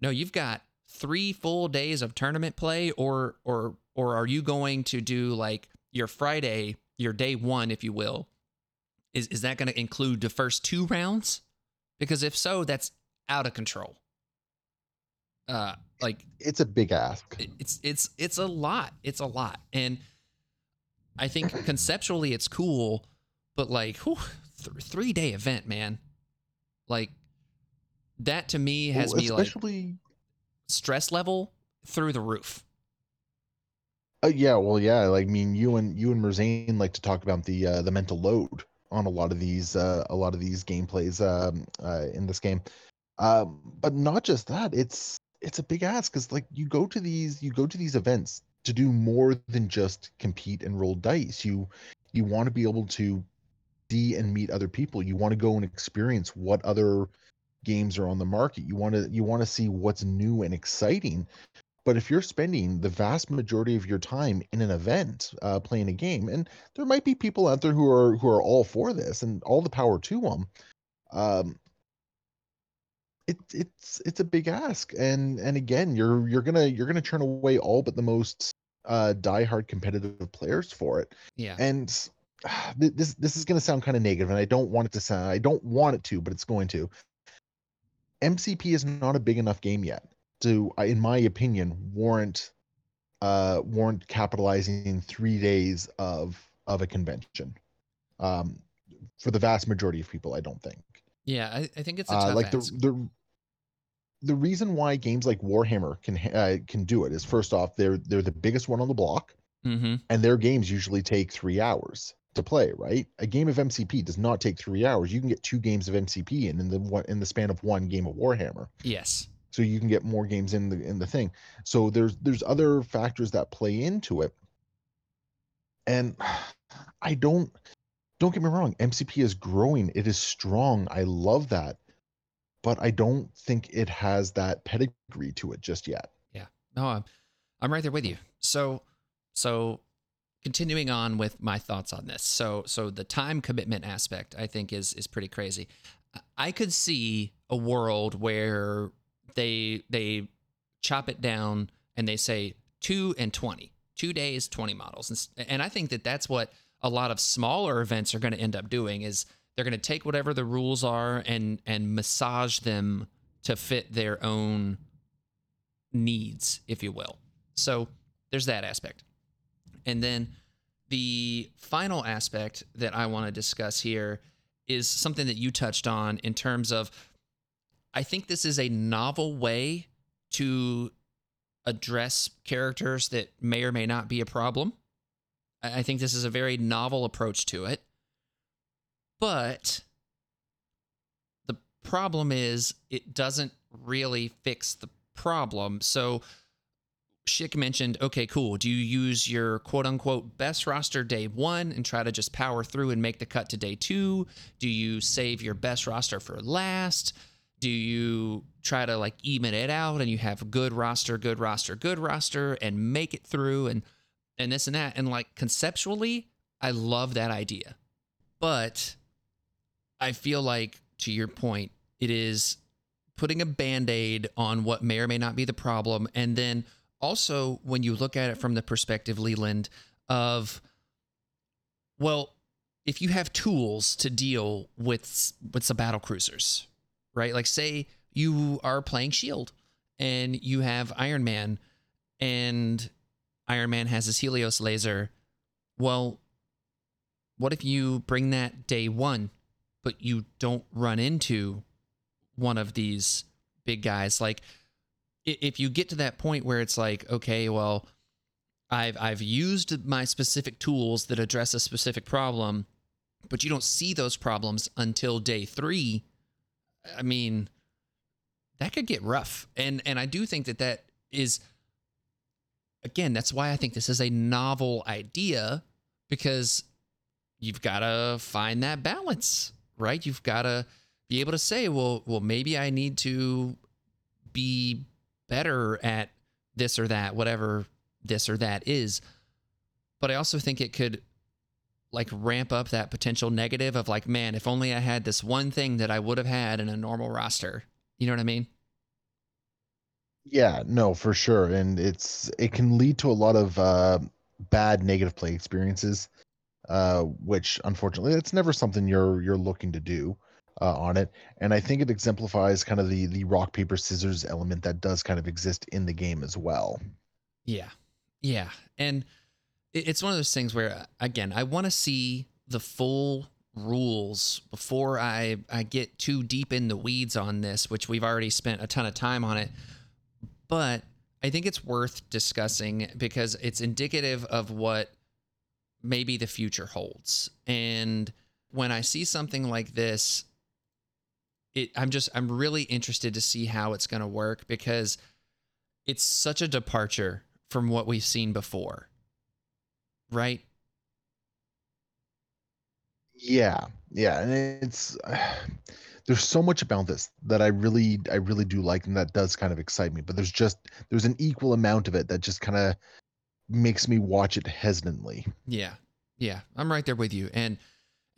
no, you've got three full days of tournament play, or or or are you going to do like your Friday, your day one, if you will? Is is that going to include the first two rounds? Because if so, that's out of control. Uh, like it's a big ask. It's it's it's a lot. It's a lot, and I think conceptually it's cool, but like, whew, th- three day event, man. Like that to me has well, me especially like stress level through the roof. Uh, yeah, well, yeah. Like, I mean, you and you and Merzane like to talk about the uh, the mental load on a lot of these uh, a lot of these gameplays um, uh, in this game. Um, but not just that, it's it's a big ask because like you go to these you go to these events to do more than just compete and roll dice. You you want to be able to see and meet other people. You want to go and experience what other games are on the market. You want to you want to see what's new and exciting. But if you're spending the vast majority of your time in an event uh, playing a game, and there might be people out there who are who are all for this, and all the power to them. Um, it, it's it's a big ask, and and again, you're you're gonna you're gonna turn away all but the most uh, diehard competitive players for it. Yeah, and this this is going to sound kind of negative and i don't want it to sound i don't want it to but it's going to MCP is not a big enough game yet to, in my opinion, warrant uh, warrant capitalizing three days of of a convention. Um, for the vast majority of people, I don't think. Yeah, I, I think it's uh, like ask. the the the reason why games like Warhammer can uh, can do it is first off they're they're the biggest one on the block, mm-hmm. and their games usually take three hours to play, right? A game of MCP does not take three hours. You can get two games of MCP in, in the in the span of one game of Warhammer. Yes. So you can get more games in the in the thing. So there's there's other factors that play into it. And I don't don't get me wrong, MCP is growing. It is strong. I love that. But I don't think it has that pedigree to it just yet. Yeah. No, I'm I'm right there with you. So so continuing on with my thoughts on this. So so the time commitment aspect I think is is pretty crazy. I could see a world where they they chop it down and they say 2 and 20. two days, 20 models. And, and I think that that's what a lot of smaller events are going to end up doing is they're going to take whatever the rules are and and massage them to fit their own needs, if you will. So there's that aspect. And then the final aspect that I want to discuss here is something that you touched on in terms of I think this is a novel way to address characters that may or may not be a problem. I think this is a very novel approach to it. But the problem is it doesn't really fix the problem. So Shick mentioned, okay, cool. Do you use your quote unquote best roster day one and try to just power through and make the cut to day two? Do you save your best roster for last? Do you try to like even it out and you have good roster, good roster, good roster and make it through and and this and that? And like conceptually, I love that idea. But I feel like to your point, it is putting a band-aid on what may or may not be the problem and then also when you look at it from the perspective leland of well if you have tools to deal with with some battle cruisers right? Like say you are playing shield and you have iron man and iron man has his helios laser. Well what if you bring that day one but you don't run into one of these big guys? Like if you get to that point where it's like okay well i've i've used my specific tools that address a specific problem but you don't see those problems until day 3 i mean that could get rough. And and i do think that that is again that's why i think this is a novel idea because you've got to find that balance right? You've got to be able to say well well maybe i need to be better at this or that whatever this or that is. But i also think it could like ramp up that potential negative of like man if only i had this one thing that i would have had in a normal roster you know what i mean Yeah, no, for sure. And it's it can lead to a lot of uh bad negative play experiences, uh, which unfortunately that's never something you're you're looking to do uh, on it. And I think it exemplifies kind of the the rock paper scissors element that does kind of exist in the game as well. Yeah. Yeah. And it's one of those things where, again, I want to see the full rules before I, I get too deep in the weeds on this, which we've already spent a ton of time on it. But I think it's worth discussing because it's indicative of what maybe the future holds. And when I see something like this, it, I'm just, I'm really interested to see how it's going to work because it's such a departure from what we've seen before. Right? Yeah, yeah, and it's there's so much about this that I really I really do like and that does kind of excite me, but there's just there's an equal amount of it that just kind of makes me watch it hesitantly. Yeah. Yeah. I'm right there with you. And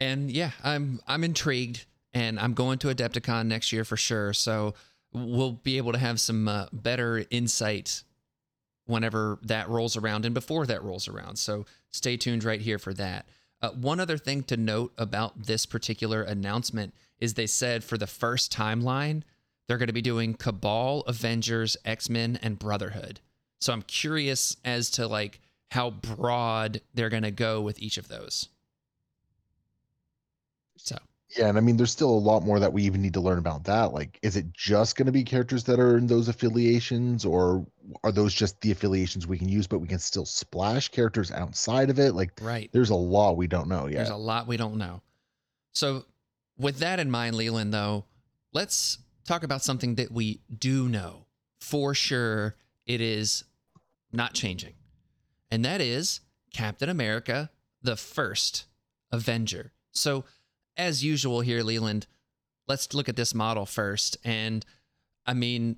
and yeah, I'm I'm intrigued and I'm going to Adepticon next year for sure. So we'll be able to have some uh, better insight whenever that rolls around and before that rolls around. So stay tuned right here for that. Uh, one other thing to note about this particular announcement is they said for the first timeline, they're going to be doing Cabal, Avengers, X Men, and Brotherhood. So I'm curious as to like how broad they're going to go with each of those. So Yeah, and I mean there's still a lot more that we even need to learn about that. Like is it just going to be characters that are in those affiliations or are those just the affiliations we can use but we can still splash characters outside of it? Like right, there's a lot we don't know Yeah, there's a lot we don't know. So with that in mind, Leland, though, let's talk about something that we do know for sure. It is not changing, and that is Captain America, the first Avenger. So, as usual here, Leland, let's look at this model first. And I mean,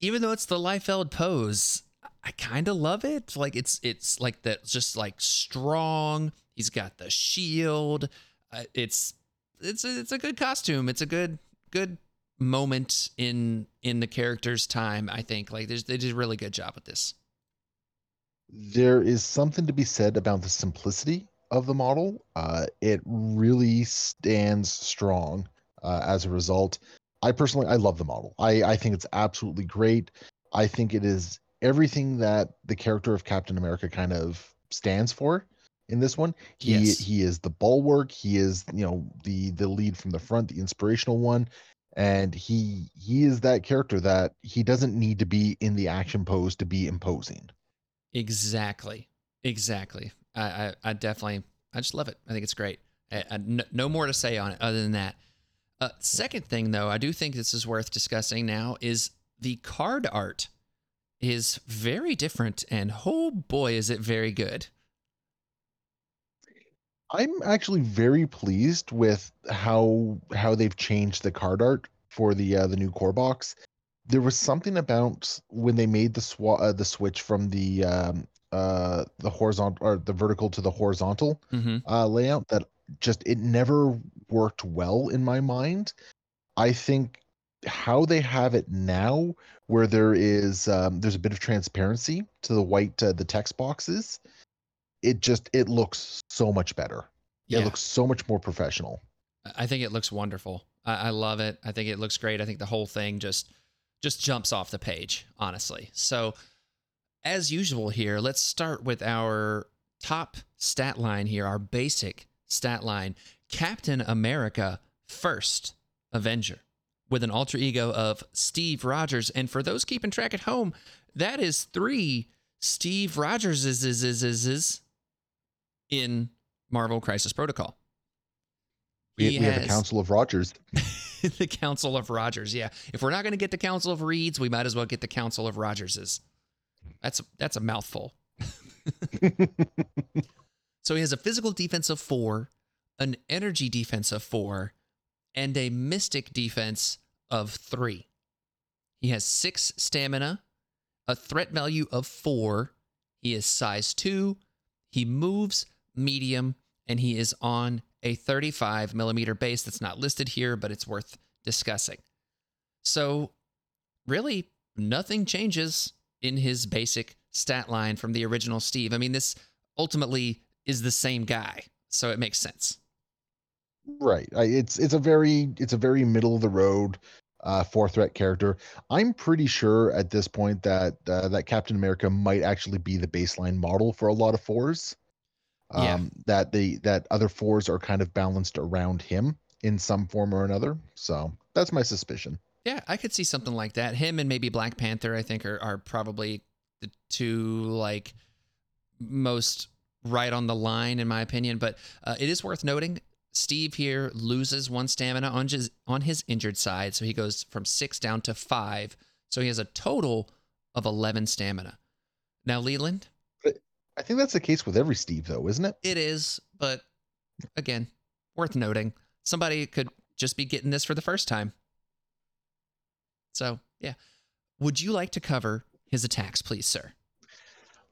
even though it's the Liefeld pose, I kind of love it. Like it's it's like that, just like strong. He's got the shield. Uh, it's it's a, it's a good costume. It's a good good moment in in the character's time. I think like they did a really good job with this. there is something to be said about the simplicity of the model. Uh, it really stands strong uh, as a result. I personally, I love the model. I, I think it's absolutely great. I think it is everything that the character of Captain America kind of stands for in this one. He Yes. he is the bulwark. He is you know the the lead from the front, the inspirational one, and he he is that character that he doesn't need to be in the action pose to be imposing. Exactly. Exactly. I, I, I definitely, I just love it. I think it's great. I, I- no, more to say on it other than that. Uh, second thing, though, I do think this is worth discussing now is the card art is very different, and oh boy, is it very good. I'm actually very pleased with how how they've changed the card art for the uh, the new core box. There was something about when they made the swa- uh, the switch from the um, uh, the horizontal or the vertical to the horizontal hmm uh, layout that just it never worked well in my mind. I think how they have it now, where there is um, there's a bit of transparency to the white uh, the text boxes, it just it looks so much better. Yeah, It looks so much more professional. I think it looks wonderful. I, I love it. I think it looks great. I think the whole thing just just jumps off the page, honestly. So, as usual here, let's start with our top stat line here, our basic stat line. Captain America first Avenger with an alter ego of Steve Rogers. And for those keeping track at home, that is three Steve Rogers is is is is is in Marvel Crisis Protocol. We, we have a Council of Rogers. the Council of Rogers. Yeah. If we're not going to get the Council of Reeds, we might as well get the Council of Rogerses. That's that's a mouthful. So he has a physical defense of four, an energy defense of four, and a mystic defense of three. He has six stamina, a threat value of four. He is size two. He moves medium, and he is on a 35 millimeter base that's not listed here, but it's worth discussing. So, really, nothing changes in his basic stat line from the original Steve. I mean, this ultimately is the same guy, so it makes sense. right. I, it's it's a very it's a very middle of the road uh, four threat character. I'm pretty sure at this point that uh, that Captain America might actually be the baseline model for a lot of fours. Um, Yeah. That the that other fours are kind of balanced around him in some form or another. So that's my suspicion. Yeah, I could see something like that. Him and maybe Black Panther, I think, are, are probably the two like most right on the line, in my opinion. But uh, it is worth noting Steve here loses one stamina on his on his injured side, so he goes from six down to five. So he has a total of eleven stamina. Now, Leland, I think that's the case with every Steve, though, isn't it? it is, but again, worth noting. Somebody could just be getting this for the first time. So, yeah. Would you like to cover his attacks, please, sir?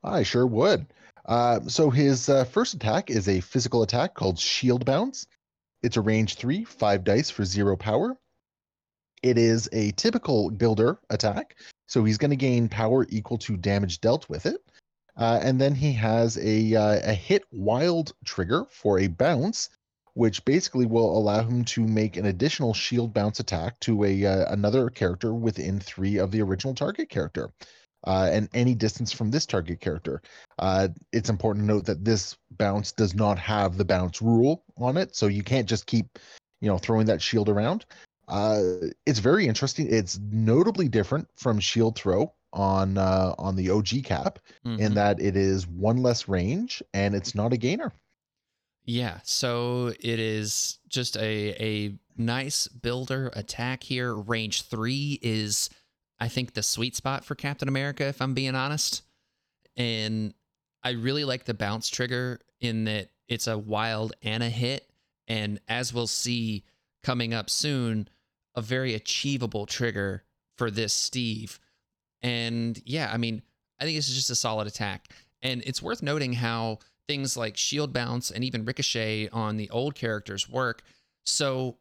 I sure would. Uh, so his uh, first attack is a physical attack called Shield Bounce. It's a range three, five dice for zero power. It is a typical builder attack, so he's going to gain power equal to damage dealt with it. Uh, and then he has a uh, a hit wild trigger for a bounce, which basically will allow him to make an additional shield bounce attack to a uh, another character within three of the original target character, uh, and any distance from this target character. Uh, it's important to note that this bounce does not have the bounce rule on it, so you can't just keep, you know, throwing that shield around. Uh, it's very interesting. It's notably different from shield throw on uh, on the OG cap in Mhm. that it is one less range and it's not a gainer. Yeah, so it is just a a nice builder attack here. Range three is, I think, the sweet spot for Captain America, if I'm being honest. And I really like the bounce trigger in that it's a wild and a hit, and as we'll see coming up soon, a very achievable trigger for this Steve. And yeah, I mean, I think this is just a solid attack. And it's worth noting how things like shield bounce and even ricochet on the old characters work. So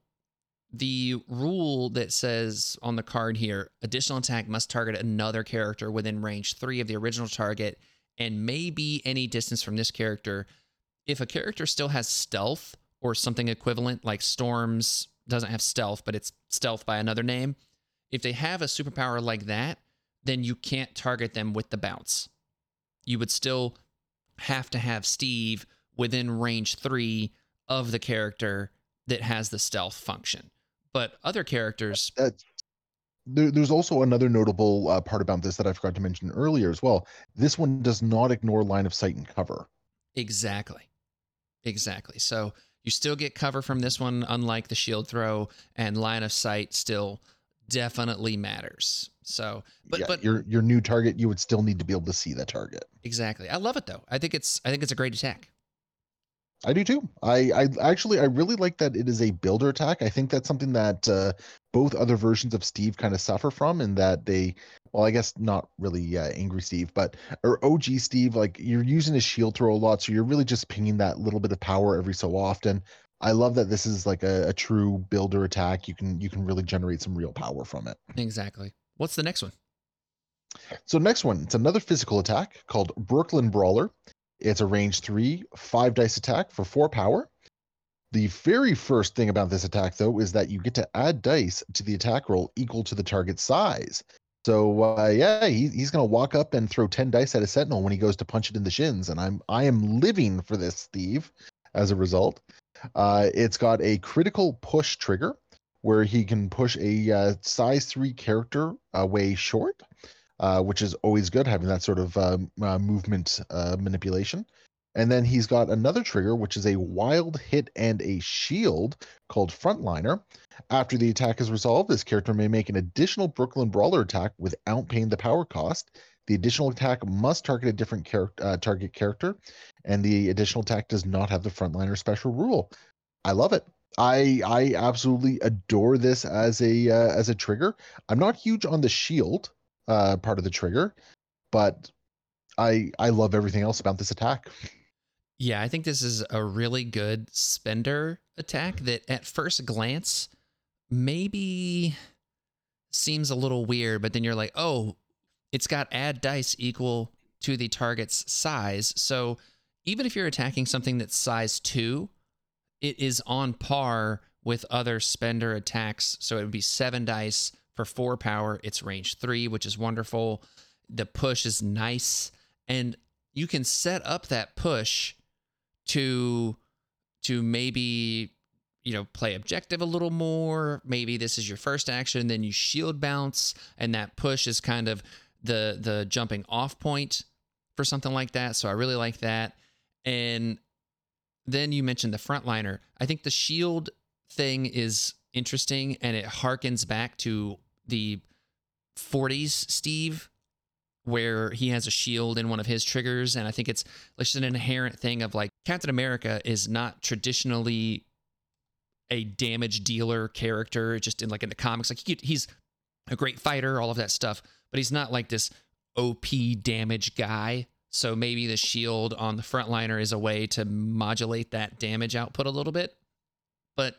the rule that says on the card here additional attack must target another character within range three of the original target and maybe any distance from this character. If a character still has stealth or something equivalent, like Storms doesn't have stealth, but it's stealth by another name, if they have a superpower like that, then you can't target them with the bounce. You would still have to have Steve within range three of the character that has the stealth function. But other characters, there, there's also another notable uh, part about this that I forgot to mention earlier as well. This one does not ignore line of sight and cover. exactly. Exactly. So you still get cover from this one, unlike the shield throw, and line of sight still definitely matters. So, but yeah, but your your new target, you would still need to be able to see that target. exactly. I love it though. I think it's I think it's a great attack. I do too. I, I actually I really like that it is a builder attack. I think that's something that uh, both other versions of Steve kind of suffer from, in that they, well, I guess not really uh, angry Steve, but or OG Steve, like you're using his shield throw a lot, so you're really just pinging that little bit of power every so often. I love that this is like a, a true builder attack. You can you can really generate some real power from it. Exactly. What's the next one? So next one, it's another physical attack called Brooklyn Brawler. It's a range three, five dice attack for four power. The very first thing about this attack, though, is that you get to add dice to the attack roll equal to the target size. So uh, yeah, he, he's gonna walk up and throw ten dice at a sentinel when he goes to punch it in the shins, and I'm I am living for this, Steve. As a result, uh, it's got a critical push trigger where he can push a uh, size three character away short uh, which is always good having that sort of um, uh, movement uh, manipulation. And then he's got another trigger, which is a wild hit and a shield called Frontliner. After the attack is resolved, this character may make an additional Brooklyn Brawler attack without paying the power cost. The additional attack must target a different char- uh, target character, and the additional attack does not have the Frontliner special rule. I love it. I I absolutely adore this as a uh, as a trigger. I'm not huge on the shield uh, part of the trigger, but I I love everything else about this attack. Yeah, I think this is a really good spender attack that at first glance maybe seems a little weird, but then you're like, oh, it's got add dice equal to the target's size. So even if you're attacking something that's size two, it is on par with other spender attacks. So it would be seven dice for four power. It's range three, which is wonderful. The push is nice. And you can set up that push to to maybe you know play objective a little more maybe this is your first action then you shield bounce and that push is kind of the the jumping off point for something like that. So i really like that. And then you mentioned the frontliner. I think the shield thing is interesting and it harkens back to the 40s steve where he has a shield in one of his triggers. And i think it's just an inherent thing of like captain america is not traditionally a damage dealer character just in like in the comics. Like he, he's a great fighter all of that stuff but he's not like this op damage guy so maybe the shield on the frontliner is a way to modulate that damage output a little bit but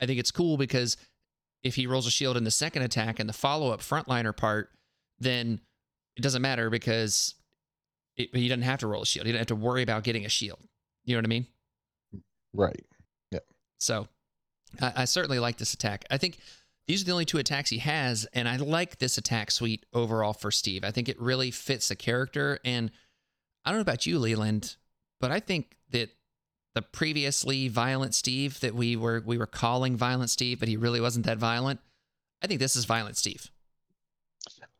i think it's cool because if he rolls a shield in the second attack and the follow-up frontliner part then it doesn't matter because it, he doesn't have to roll a shield. He doesn't have to worry about getting a shield. You know what I mean? Right. Yeah. So I, I certainly like this attack. I think these are the only two attacks he has, and I like this attack suite overall for Steve. I think it really fits the character. And I don't know about you, Leland, but I think that the previously violent Steve that we were we were calling violent Steve, but he really wasn't that violent. I think this is violent Steve.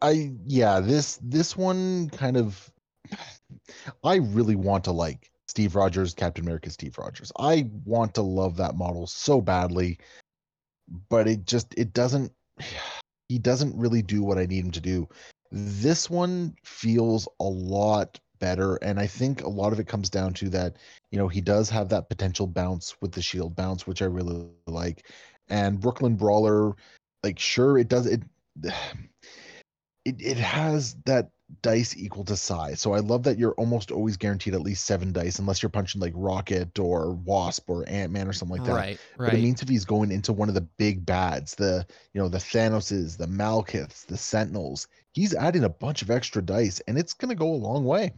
I yeah, this this one kind of I really want to like Steve Rogers, Captain America Steve Rogers. I want to love that model so badly, but it just it doesn't he doesn't really do what I need him to do. This one feels a lot better and I think a lot of it comes down to that, you know, he does have that potential bounce with the shield bounce which I really like. And Brooklyn Brawler like sure it does it it, it has that dice equal to size. So I love that you're almost always guaranteed at least seven dice, unless you're punching like Rocket or Wasp or Ant Man or something like that. Right, right. But it means if he's going into one of the big bads, the you know the Thanoses, the Malekiths, the Sentinels, he's adding a bunch of extra dice, and it's gonna go a long way.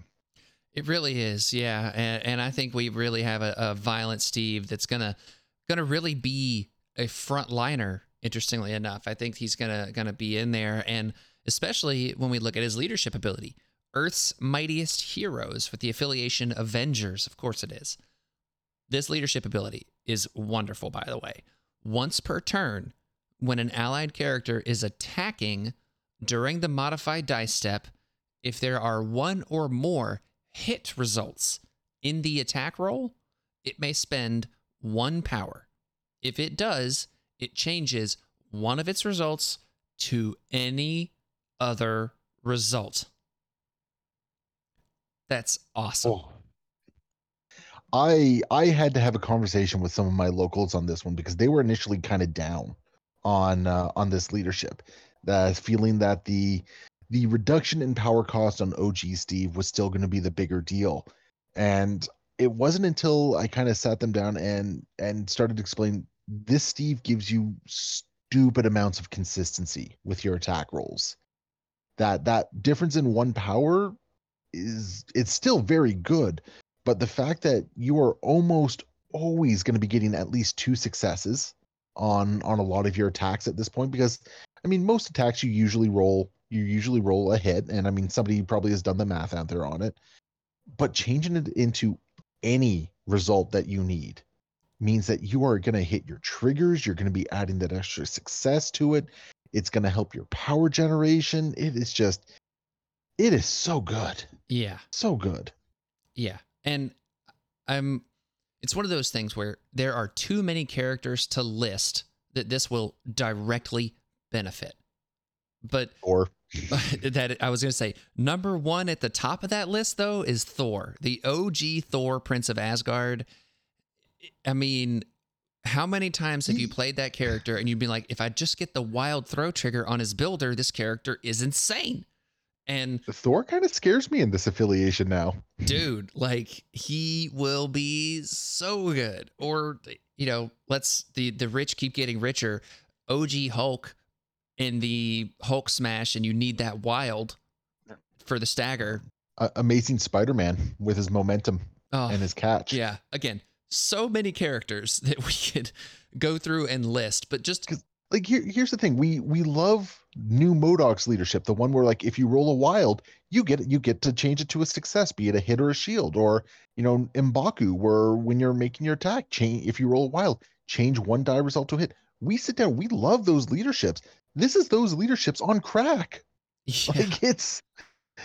It really is, yeah, and, and I think we really have a, a violent Steve that's gonna gonna really be a front liner. Interestingly enough, I think he's gonna gonna be in there, and especially when we look at his leadership ability, Earth's mightiest heroes with the affiliation Avengers. Of course, it is. This leadership ability is wonderful, by the way. Once per turn, when an allied character is attacking during the modified dice step, if there are one or more hit results in the attack roll, it may spend one power. If it does, it changes one of its results to any other result. That's awesome. Oh. I I had to have a conversation with some of my locals on this one because they were initially kind of down on uh, on this leadership, uh, feeling that the the reduction in power cost on OG Steve was still going to be the bigger deal, and it wasn't until I kind of sat them down and and started to explain this Steve gives you stupid amounts of consistency with your attack rolls. That that difference in one power is it's still very good, but the fact that you are almost always going to be getting at least two successes on on a lot of your attacks at this point because I mean most attacks you usually roll you usually roll a hit and I mean somebody probably has done the math out there on it but changing it into any result that you need means that you are going to hit your triggers you're going to be adding that extra success to it it's going to help your power generation it is just it is so good Yeah. so good Yeah. And I'm it's one of those things where there are too many characters to list that this will directly benefit. But or that I was going to say number 1 at the top of that list though is Thor, the OG Thor Prince of Asgard. I mean, how many times have you played that character and you'd be like if I just get the wild throw trigger on his builder, this character is insane. And thor kind of scares me in this affiliation now. Dude like he will be so good. Or you know let's the the rich keep getting richer. Og hulk in the hulk smash and you need that wild for the stagger. Uh, amazing spider-man with his momentum oh and his catch. Yeah again so many characters that we could go through and list but just like here, here's the thing. We we love new MODOK's leadership the one where like if you roll a wild you get you get to change it to a success be it a hit or a shield. Or you know M'Baku where when you're making your attack change if you roll a wild change one die result to a hit. We sit down we love those leaderships. This is those leaderships on crack. Yeah, like it's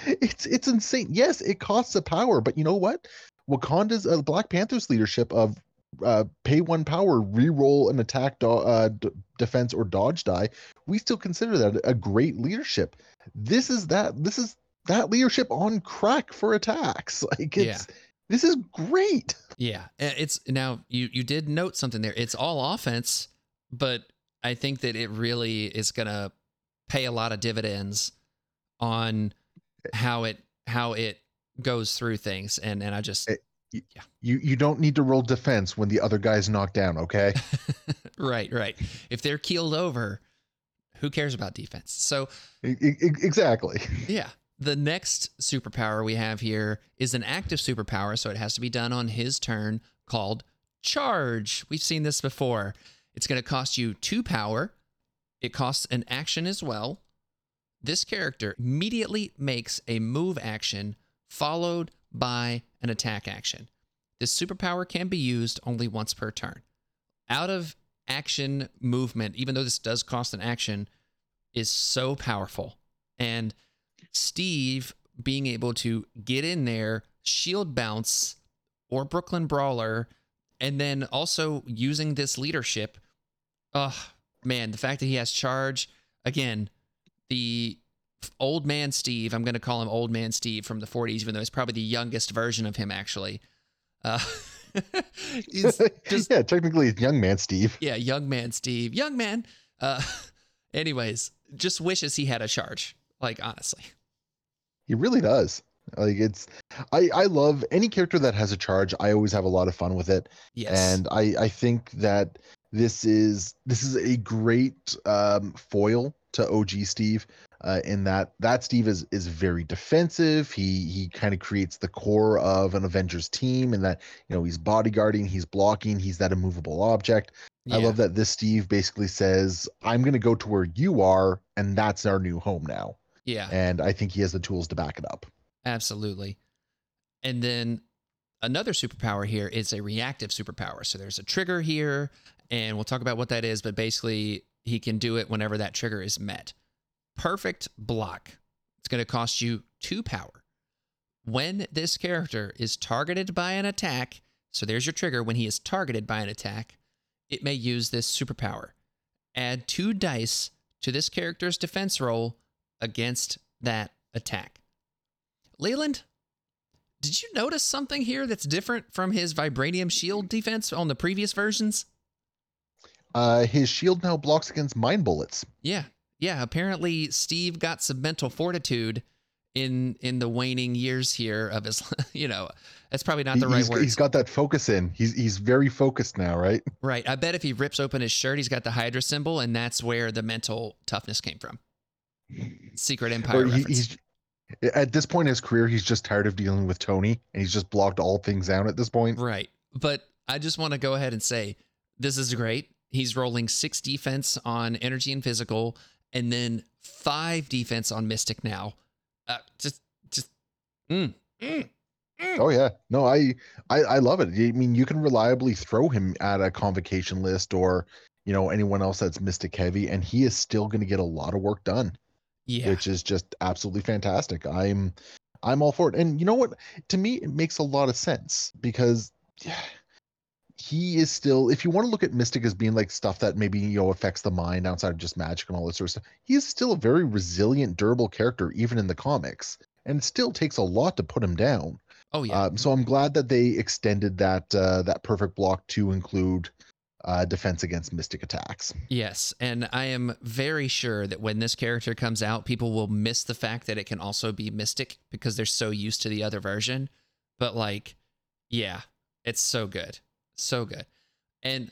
it's it's insane. Yes it costs a power but you know what wakanda's uh, black panther's leadership of uh, pay one power re-roll an attack do- uh, d- defense or dodge die we still consider that a great leadership. This is that this is that leadership on crack for attacks. Like Yeah. it's this is great. Yeah. It's now you you did note something there. It's all offense but i think that it really is gonna pay a lot of dividends on how it how it goes through things and and i just Eh, you you don't need to roll defense when the other guy's knocked down okay? Right right. If they're keeled over who cares about defense? So exactly. Yeah. The next superpower we have here is an active superpower so it has to be done on his turn called charge. We've seen this before. It's going to cost you two power. It costs an action as well. This character immediately makes a move action followed by an attack action this superpower can be used only once per turn out of action movement even though this does cost an action is so powerful and Steve being able to get in there, shield bounce or Brooklyn Brawler, and then also using this leadership. Oh, man, the fact that he has charge again, the old man Steve, I'm going to call him old man Steve from the 40s, even though he's probably the youngest version of him, actually. Uh, just yeah technically young man steve yeah, young man Steve, young man. Uh, anyways, just wishes he had a charge. Like honestly, He really does. Like it's I I love any character that has a charge. I always have a lot of fun with it. yes, And I I think that this is this is a great um foil to OG Steve. Uh, in that that Steve is is very defensive. He he kind of creates the core of an Avengers team, and that you know he's bodyguarding, he's blocking, he's that immovable object. I love that this Steve basically says, "I'm going to go to where you are, and that's our new home now." Yeah. And I think he has the tools to back it up. Absolutely. And then another superpower here is a reactive superpower. So there's a trigger here, and we'll talk about what that is, but basically, he can do it whenever that trigger is met. Perfect block. It's going to cost you two power. When this character is targeted by an attack, so there's your trigger. When he is targeted by an attack, it may use this superpower. Add two dice to this character's defense roll against that attack. Leland, did you notice something here that's different from his vibranium shield defense on the previous versions? Uh, his shield now blocks against mind bullets. Yeah. Yeah, apparently Steve got some mental fortitude in in the waning years here of his you know, that's probably not the He- right he's, word. he's got that focus in. He's he's very focused now, right? right. I bet if he rips open his shirt, he's got the Hydra symbol and that's where the mental toughness came from. Secret Empire he, he's at this point in his career, he's just tired of dealing with Tony, and he's just blocked all things down at this point. Right. But I just want to go ahead and say this is great. He's rolling six defense on energy and physical, and then five defense on mystic now. Uh, just, just, mm, mm, mm. Oh yeah, no, I, I I love it. I mean, you can reliably throw him at a convocation list or you know anyone else that's mystic heavy, and he is still going to get a lot of work done. yeah, which is just absolutely fantastic. I'm I'm all for it. And you know what? To me, it makes a lot of sense because yeah, he is still if you want to look at Mystic as being like stuff that maybe you know affects the mind outside of just magic and all this sort of stuff, he is still a very resilient, durable character, even in the comics. And it still takes a lot to put him down. oh yeah, Um, so I'm glad that they extended that uh, that perfect block to include uh, defense against mystic attacks. yes. And I am very sure that when this character comes out, people will miss the fact that it can also be mystic because they're so used to the other version. But like, yeah, it's so good, so good. And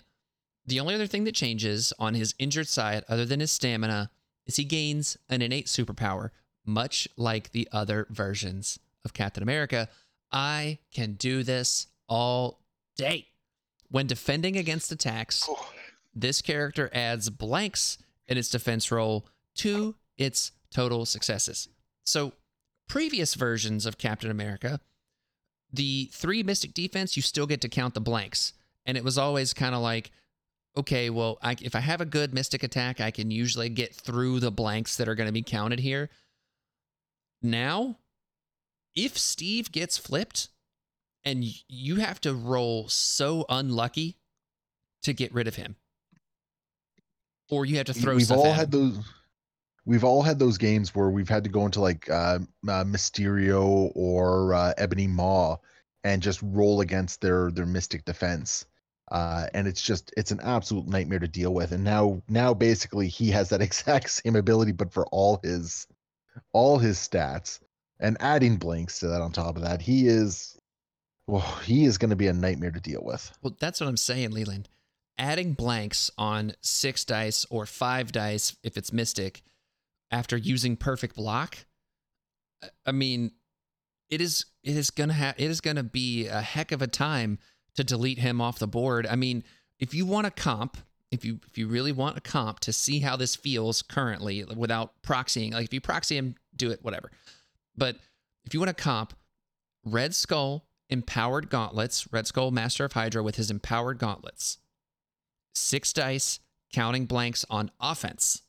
the only other thing that changes on his injured side, other than his stamina, is he gains an innate superpower, much like the other versions of Captain America. I can do this all day. When defending against attacks, this character adds blanks in its defense roll to its total successes. So, previous versions of Captain America, the three mystic defense, you still get to count the blanks. And it was always kind of like, okay, well, I, if I have a good mystic attack, I can usually get through the blanks that are going to be counted here. Now, if Steve gets flipped and you have to roll so unlucky to get rid of him, or you have to throw we've stuff all had him. those we've all had those games where we've had to go into like uh, uh mysterio or uh, ebony maw and just roll against their their mystic defense. Uh and it's just it's an absolute nightmare to deal with. And now now basically he has that exact same ability but for all his all his stats and adding blanks to that on top of that he is well he is going to be a nightmare to deal with. Well, that's what I'm saying, Leland. Adding blanks on six dice or five dice if it's mystic after using perfect block. I- mean, it is it is gonna have it is gonna be a heck of a time to delete him off the board. I mean, if you want a comp, if you if you really want a comp to see how this feels currently without proxying, like if you proxy him, do it, whatever. But if you want a comp, Red Skull empowered gauntlets, Red Skull Master of Hydra with his empowered gauntlets. Six dice, counting blanks on offense,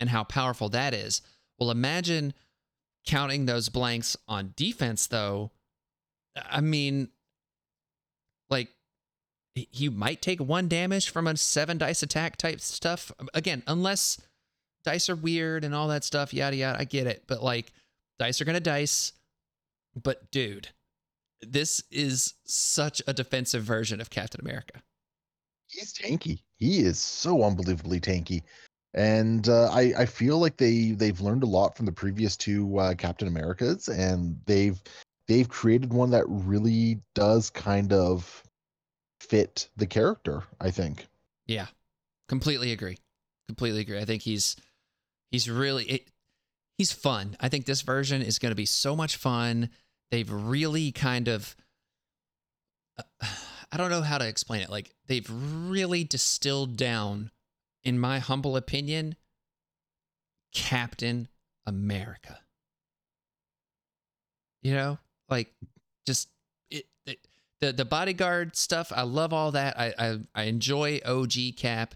and how powerful that is. Well, imagine counting those blanks on defense, though. I mean, like, he might take one damage from a seven dice attack type stuff. Again, unless dice are weird and all that stuff, yada, yada. I get it. But, like, dice are going to dice. But, dude, this is such a defensive version of Captain America. he's tanky. He is so unbelievably tanky, and uh, I I feel like they they've learned a lot from the previous two uh, Captain Americas, and they've they've created one that really does kind of fit the character. I think. Yeah, completely agree. Completely agree. I think he's he's really it, he's fun. I think this version is going to be so much fun. They've really kind of uh, I don't know how to explain it. Like they've really distilled down in my humble opinion Captain America. You know, like just it, it the the bodyguard stuff. I love all that. I I, I enjoy OG Cap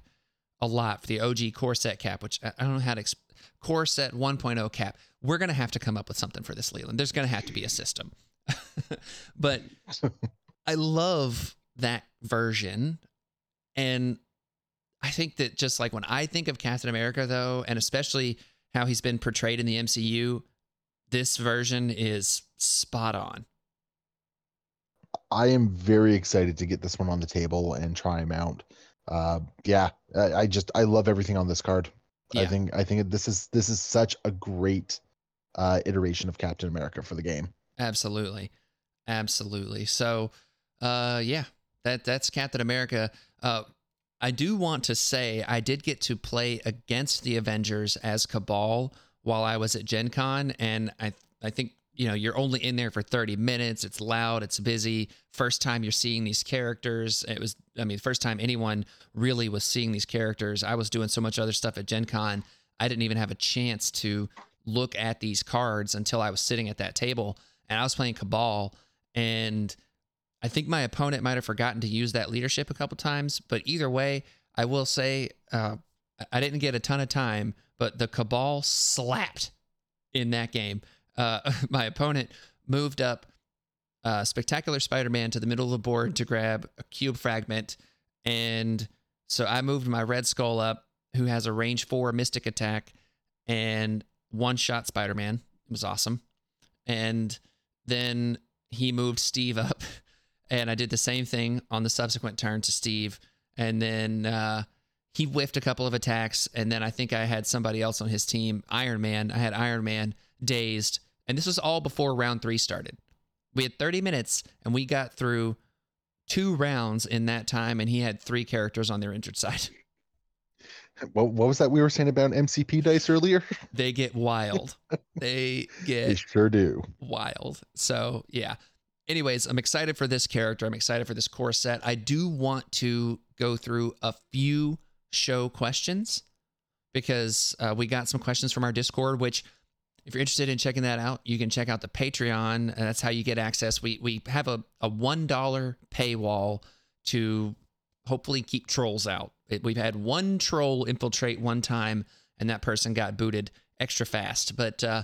a lot for the OG core set cap, which I, don't know how to exp- core set 1.0 cap. We're gonna have to come up with something for this, Leland. There's gonna have to be a system. but I love that version, and I think that just like when I think of Captain America, though, and especially how he's been portrayed in the MCU, this version is spot on. I am very excited to get this one on the table and try him out. Uh, yeah, I, I just I love everything on this card. I think I think this is this is such a great uh, iteration of Captain America for the game. Absolutely. Absolutely. So, uh, yeah, that that's Captain America. Uh, I do want to say I did get to play against the Avengers as Cabal while I was at Gen Con, and I I think you know you're only in there for 30 minutes. It's loud, it's busy. First time you're seeing these characters. It was I mean, first time anyone really was seeing these characters. I was doing so much other stuff at Gen Con. I didn't even have a chance to look at these cards until I was sitting at that table and I was playing Cabal and I think my opponent might have forgotten to use that leadership a couple times, but either way, I will say uh, I didn't get a ton of time, but the Cabal slapped in that game. Uh, my opponent moved up uh, Spectacular Spider Man to the middle of the board to grab a cube fragment. And so I moved my Red Skull up, who has a range four mystic attack, and one shot Spider Man. It was awesome. And then he moved Steve up, and I did the same thing on the subsequent turn to Steve. And then uh, he whiffed a couple of attacks, and then I think I had somebody else on his team, Iron Man. I had Iron Man dazed, and this was all before round three started. We had 30 minutes, and we got through two rounds in that time, and he had three characters on their injured side. What, what was that we were saying about MCP dice earlier? They get wild. they get. They sure do. wild. So yeah. Anyways, I'm excited for this character. I'm excited for this core set. I do want to go through a few show questions because uh, we got some questions from our Discord. Which, if you're interested in checking that out, you can check out the Patreon. And that's how you get access. We we have a a one dollar paywall to hopefully keep trolls out. It, we've had one troll infiltrate one time, and that person got booted extra fast. But uh,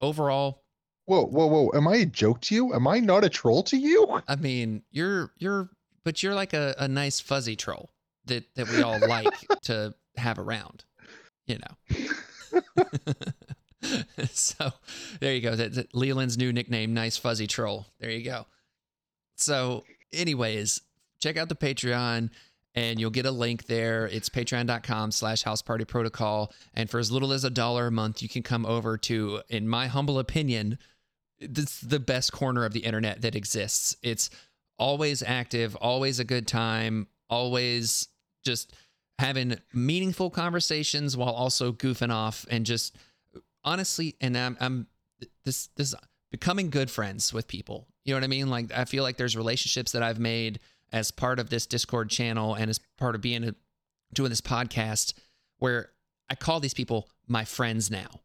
overall, Whoa, whoa, whoa! Am I a joke to you? Am I not a troll to you? I mean, you're you're but you're like a, a nice fuzzy troll that that we all like to have around, you know. so there you go. That, that Leland's new nickname, nice fuzzy troll. There you go. So, anyways, check out the Patreon and you'll get a link there. It's patreon.com slash house party protocol. And for as little as a dollar a month, you can come over to, in my humble opinion, is the best corner of the internet that exists. It's always active, always a good time, always just having meaningful conversations while also goofing off and just honestly and I'm I'm this this becoming good friends with people. You know what I mean? Like I feel like there's relationships that I've made as part of this Discord channel and as part of being a, doing this podcast where I call these people my friends now.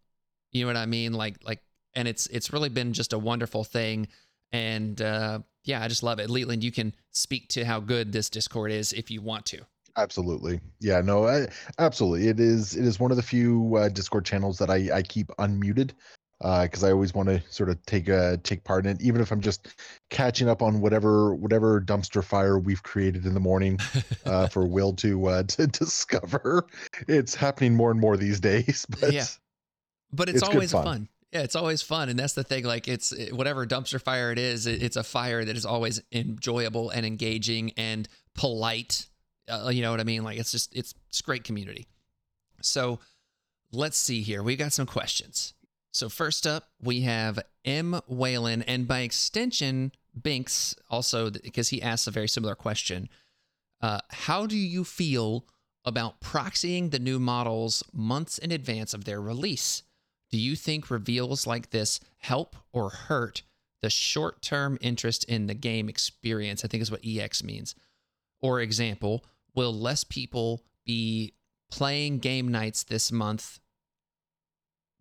You know what I mean? Like like and it's it's really been just a wonderful thing and uh yeah, I just love it. Leland, you can speak to how good this Discord is if you want to. Absolutely. Yeah, no, I, absolutely. It is it is one of the few uh, Discord channels that I I keep unmuted because I always want to sort of take a take part in it, even if I'm just catching up on whatever whatever dumpster fire we've created in the morning uh, for Will to uh, to discover. It's happening more and more these days, but Yeah. but it's, It's always fun. fun. Yeah, it's always fun, and that's the thing. Like it's it- whatever dumpster fire it is, it, it's a fire that is always enjoyable and engaging and polite. Uh, you know what I mean? Like it's just it's it's great community. So let's see here. We got some questions. So first up, we have M Whalen, and by extension, Binks also because he asks a very similar question. Uh, how do you feel about proxying the new models months in advance of their release? Do you think reveals like this help or hurt the short term interest in the game experience? I think is what EX means. Or example, will less people be playing game nights this month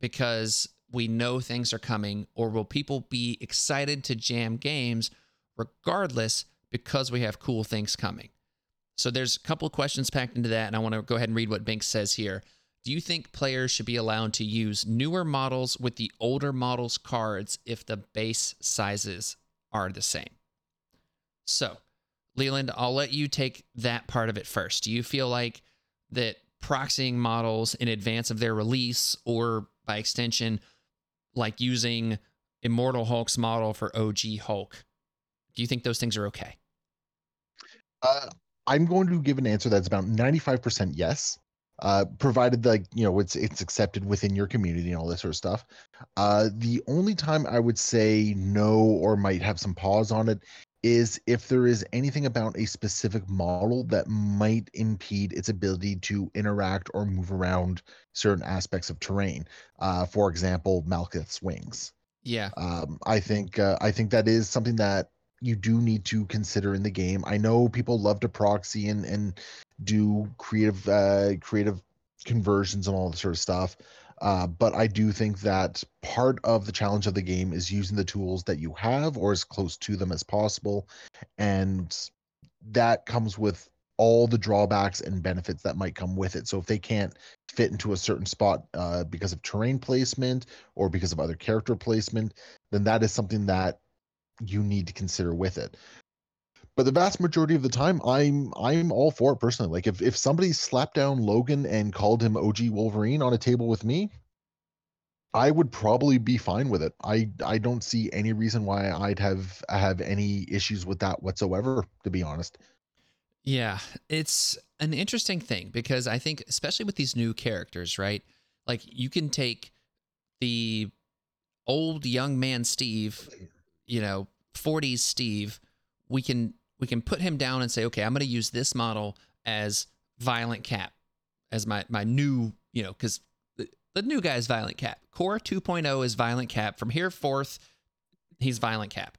because we know things are coming? Or will people be excited to jam games regardless because we have cool things coming? So there's a couple of questions packed into that, and I want to go ahead and read what Binks says here. Do you think players should be allowed to use newer models with the older models cards if the base sizes are the same? So, Leland, I'll let you take that part of it first. Do you feel like that proxying models in advance of their release, or by extension, like using Immortal Hulk's model for OG Hulk, do you think those things are okay? Uh, I'm going to give an answer that's about 95% yes uh, provided like you know it's it's accepted within your community and all this sort of stuff. Uh, the only time I would say no or might have some pause on it is if there is anything about a specific model that might impede its ability to interact or move around certain aspects of terrain. Uh, for example, Malekith's wings. Yeah. Um, I think uh, I think that is something that you do need to consider in the game. I know people love to proxy and and do creative uh, creative conversions and all that sort of stuff. Uh, but I do think that part of the challenge of the game is using the tools that you have or as close to them as possible. And that comes with all the drawbacks and benefits that might come with it. So if they can't fit into a certain spot uh, because of terrain placement or because of other character placement, then that is something that you need to consider with it. But the vast majority of the time, I'm I'm all for it personally. Like if if somebody slapped down Logan and called him OG Wolverine on a table with me, I would probably be fine with it. I I don't see any reason why I'd have have any issues with that whatsoever, to be honest. Yeah, it's an interesting thing because I think especially with these new characters, right? Like you can take the old young man Steve you know 40s Steve, we can we can put him down and say, okay, I'm going to use this model as Violent Cap, as my my new you know because the, the new guy is Violent Cap. Core 2.0 is Violent Cap. From here forth, he's Violent Cap.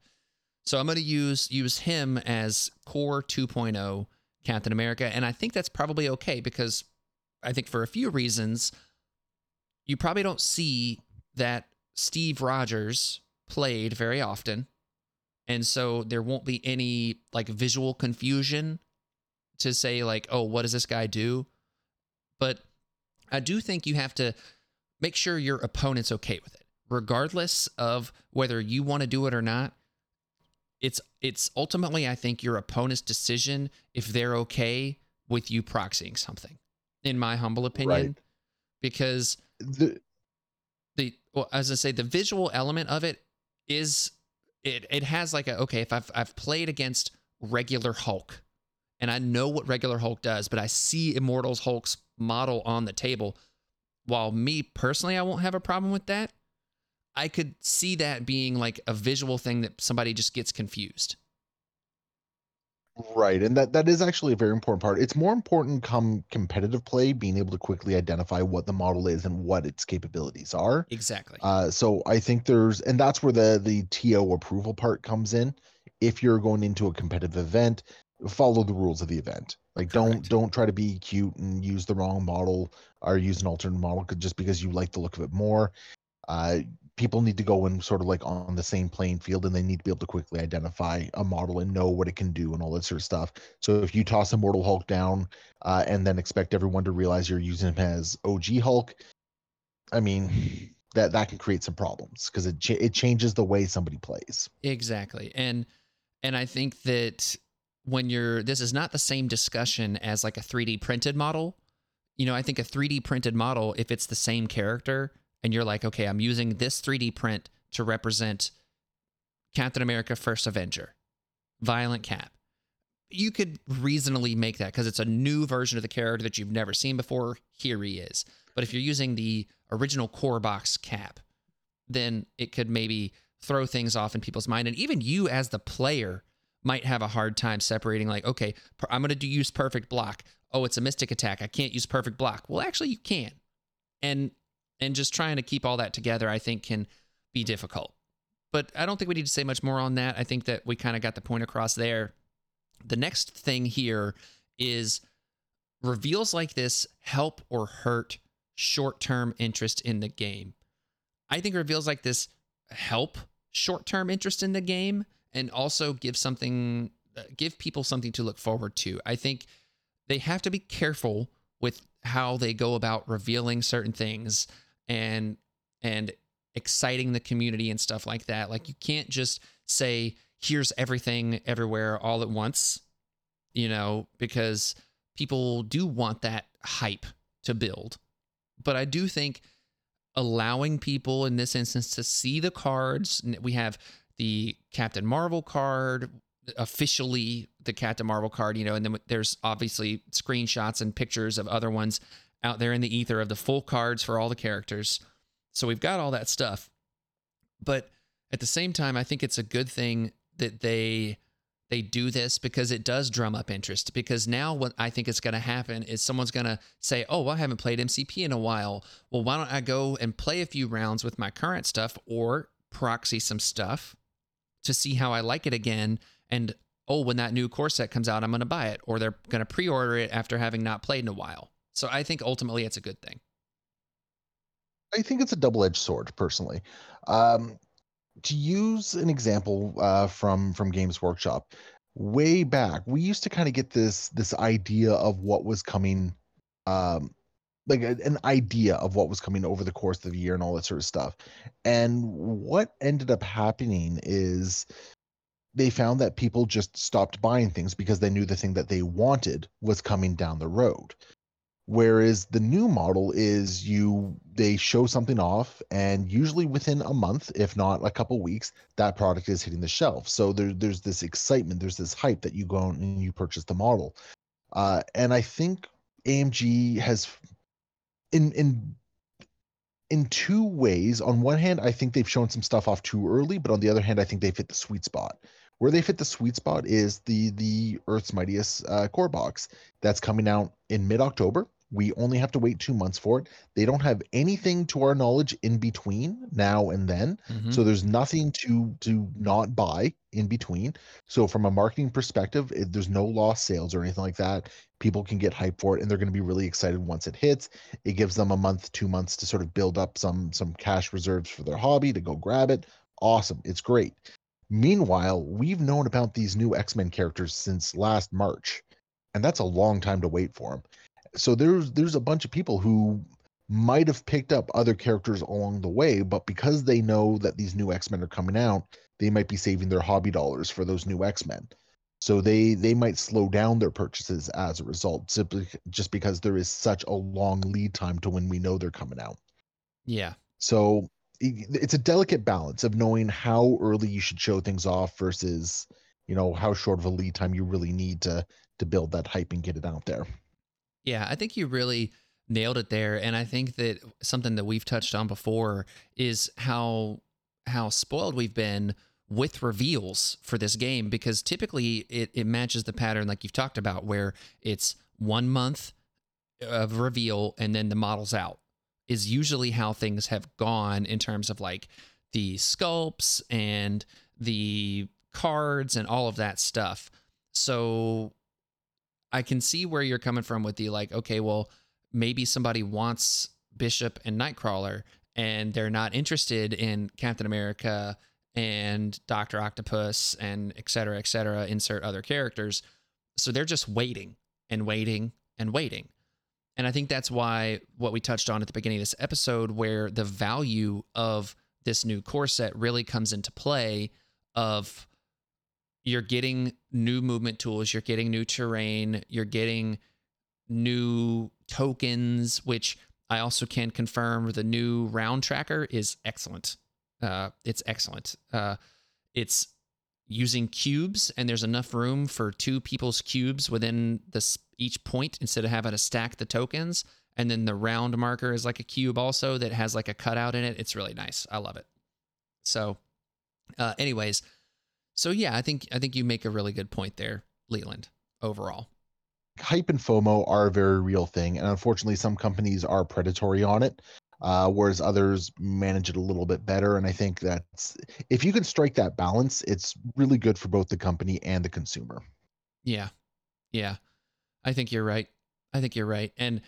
So I'm going to use use him as Core 2.0 Captain America, and I think that's probably okay because I think for a few reasons, you probably don't see that Steve Rogers played very often. And so there won't be any like visual confusion to say like, "Oh, what does this guy do?" But I do think you have to make sure your opponent's okay with it. Regardless of whether you want to do it or not, it's it's ultimately I think your opponent's decision if they're okay with you proxying something. In my humble opinion, right. because the the well, as I say, the visual element of it is it it has like a okay if I've I've played against regular Hulk and I know what regular Hulk does, but I see Immortals Hulk's model on the table. While me personally, I won't have a problem with that. I could see that being like a visual thing that somebody just gets confused. Right, and that that is actually a very important part. It's more important come competitive play, being able to quickly identify what the model is and what its capabilities are. Exactly. Uh, so I think there's, and that's where the the TO approval part comes in. If you're going into a competitive event, follow the rules of the event. Like Correct. don't don't try to be cute and use the wrong model or use an alternate model just because you like the look of it more. Uh, people need to go in sort of like on the same playing field and they need to be able to quickly identify a model and know what it can do and all that sort of stuff. So if you toss Immortal Hulk down uh, and then expect everyone to realize you're using him as OG Hulk, I mean that that can create some problems because it ch- it changes the way somebody plays. Exactly, and and I think that when you're this is not the same discussion as like a 3D printed model. You know, I think a 3D printed model, if it's the same character, and you're like, okay, I'm using this 3D print to represent Captain America First Avenger, Violent Cap. You could reasonably make that because it's a new version of the character that you've never seen before. Here he is. But if you're using the original core box cap, then it could maybe throw things off in people's mind. And even you, as the player, might have a hard time separating, like, okay, I'm going to use perfect block. Oh, it's a mystic attack. I can't use perfect block. Well, actually, you can. And And just trying to keep all that together, I think, can be difficult. But I don't think we need to say much more on that. I think that we kind of got the point across there. The next thing here is reveals like this help or hurt short term interest in the game. I think reveals like this help short term interest in the game and also give something, uh, give people something to look forward to. I think they have to be careful with how they go about revealing certain things and and exciting the community and stuff like that. Like you can't just say here's everything everywhere all at once, you know, because people do want that hype to build. But I do think allowing people in this instance to see the cards, we have the Captain Marvel card, officially the Captain Marvel card, you know, and then there's obviously screenshots and pictures of other ones out there in the ether of the full cards for all the characters. So we've got all that stuff. But at the same time, I think it's a good thing that they they do this because it does drum up interest. Because now what I think is going to happen is someone's going to say, "Oh, well, I haven't played MCP in a while. Well, why don't I go and play a few rounds with my current stuff or proxy some stuff to see how I like it again?" And oh, when that new core set comes out, I'm going to buy it, or they're going to pre-order it after having not played in a while. So I think ultimately it's a good thing. I think it's a double-edged sword, personally. Um, to use an example uh, from from Games Workshop, way back we used to kind of get this this idea of what was coming, um, like a, an idea of what was coming over the course of the year and all that sort of stuff. And what ended up happening is they found that people just stopped buying things because they knew the thing that they wanted was coming down the road whereas the new model is you they show something off and usually within a month if not a couple weeks that product is hitting the shelf. So there, there's this excitement there's this hype that you go and you purchase the model. Uh, and i think amg has in in in two ways. On one hand i think they've shown some stuff off too early but on the other hand i think they've hit the sweet spot. Where they fit the sweet spot is the the earth's mightiest uh, core box that's coming out in mid-october we only have to wait two months for it. They don't have anything to our knowledge in between now and then. Mm-hmm. So there's nothing to to not buy in between. So from a marketing perspective, it, there's no lost sales or anything like that. People can get hype for it and they're going to be really excited once it hits. It gives them a month, two months to sort of build up some some cash reserves for their hobby to go grab it. Awesome. It's great. Meanwhile, we've known about these new X-Men characters since last March, and that's a long time to wait for them so there's there's a bunch of people who might have picked up other characters along the way, but because they know that these new X-Men are coming out, they might be saving their hobby dollars for those new X-Men. So they they might slow down their purchases as a result, simply just because there is such a long lead time to when we know they're coming out. Yeah. So it's a delicate balance of knowing how early you should show things off versus, you know, how short of a lead time you really need to to build that hype and get it out there. Yeah, I think you really nailed it there and I think that something that we've touched on before is how how spoiled we've been with reveals for this game because typically it, it matches the pattern like you've talked about where it's one month of reveal and then the model's out is usually how things have gone in terms of like the sculpts and the cards and all of that stuff. So I can see where you're coming from with the like, okay, well, maybe somebody wants Bishop and Nightcrawler and they're not interested in Captain America and Doctor Octopus and et cetera, et cetera, insert other characters. So they're just waiting and waiting and waiting. And I think that's why what we touched on at the beginning of this episode, where the value of this new core set really comes into play of you're getting new movement tools, you're getting new terrain, you're getting new tokens, which I also can confirm the new round tracker is excellent. Uh, it's excellent. Uh, it's using cubes, and there's enough room for two people's cubes within this each point instead of having to stack the tokens. And then the round marker is like a cube also that has like a cutout in it. It's really nice. I love it. So, uh, anyways, so yeah, I think I think you make a really good point there, Leland, overall. Hype and FOMO are a very real thing, and unfortunately, some companies are predatory on it. uh, whereas others manage it a little bit better. And I think that's if you can strike that balance, it's really good for both the company and the consumer. Yeah. Yeah. I think you're right. I think you're right. And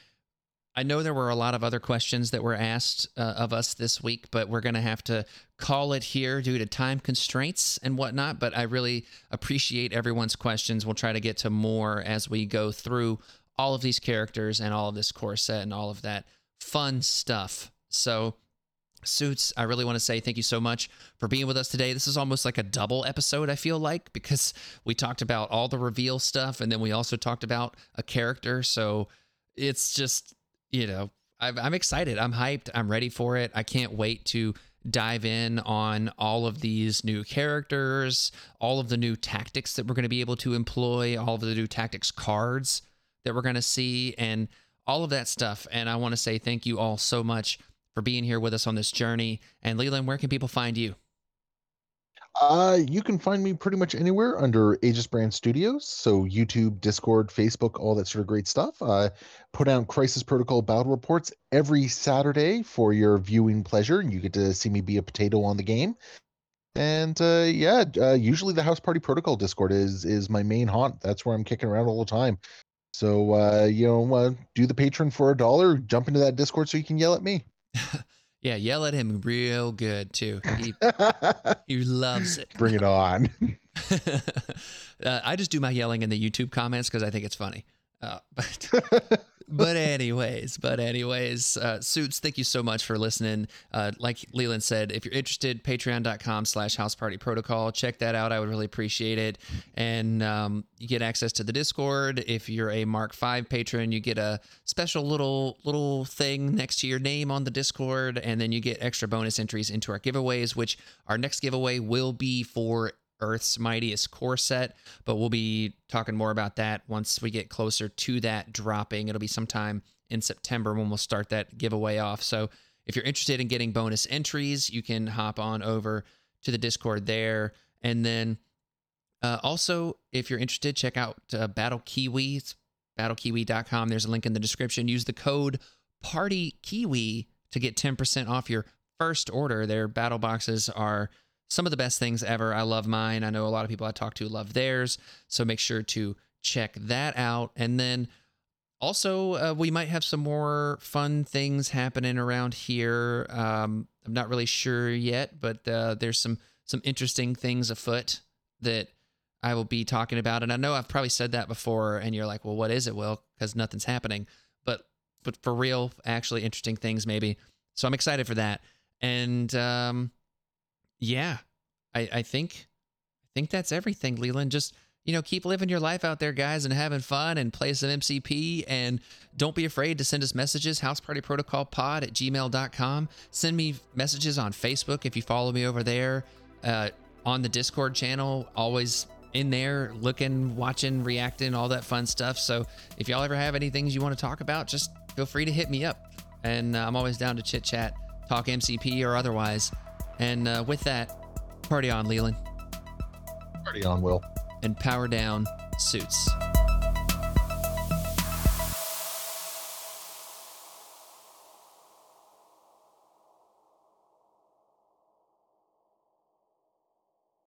I know there were a lot of other questions that were asked uh, of us this week, but we're going to have to call it here due to time constraints and whatnot. But I really appreciate everyone's questions. We'll try to get to more as we go through all of these characters and all of this core set and all of that fun stuff. So, Suits, I really want to say thank you so much for being with us today. This is almost like a double episode, I feel like, because we talked about all the reveal stuff and then we also talked about a character. So it's just, you know, I'm, I'm excited. I'm hyped. I'm ready for it. I can't wait to dive in on all of these new characters, all of the new tactics that we're going to be able to employ, all of the new tactics cards that we're going to see, and all of that stuff. And I want to say thank you all so much for being here with us on this journey. And Leland, where can people find you? Uh, you can find me pretty much anywhere under Aegisbrand Studios. So YouTube, Discord, Facebook, all that sort of great stuff. Uh, put out Crisis Protocol battle reports every Saturday for your viewing pleasure, you get to see me be a potato on the game. And uh, yeah, uh, usually the House Party Protocol Discord is is my main haunt. That's where I'm kicking around all the time. So uh, you know, uh, do the Patreon for a dollar, jump into that Discord so you can yell at me. yeah, yell at him real good too. He, he loves it. Bring it on. uh, I just do my yelling in the YouTube comments because I think it's funny. Uh, but but anyways, but anyways, uh, suits. Thank you so much for listening. Uh, like Leland said, if you're interested, Patreon.com/slash House Party Protocol. Check that out. I would really appreciate it. And um, you get access to the Discord. If you're a Mark Five patron, you get a special little little thing next to your name on the Discord, and then you get extra bonus entries into our giveaways. Which our next giveaway will be for Earth's Mightiest Core set, but we'll be talking more about that once we get closer to that dropping. It'll be sometime in September when we'll start that giveaway off. So if you're interested in getting bonus entries, you can hop on over to the Discord there. And then uh, also, if you're interested, check out uh, BattleKiwi. Battlekiwi.com. There's a link in the description. Use the code PARTYKIWI to get 10% off your first order. Their battle boxes are some of the best things ever. I love mine. I know a lot of people I talk to love theirs. So make sure to check that out. And then also, uh, we might have some more fun things happening around here. Um, I'm not really sure yet, but uh, there's some some interesting things afoot that I will be talking about. And I know I've probably said that before, and you're like, "Well, what is it, Will?" Because nothing's happening. But but for real, actually interesting things maybe. So I'm excited for that. And um, yeah, I, I think I think that's everything, Leland. Just you know, keep living your life out there, guys, and having fun and play some MCP. And don't be afraid to send us messages, housepartyprotocolpod at gmail.com. Send me messages on Facebook if you follow me over there. Uh, on the Discord channel, always in there, looking, watching, reacting, all that fun stuff. So if y'all ever have any things you want to talk about, just feel free to hit me up. And uh, I'm always down to chit chat, talk MCP or otherwise. And uh, with that, party on, Leland. Party on, Will. And power down, suits.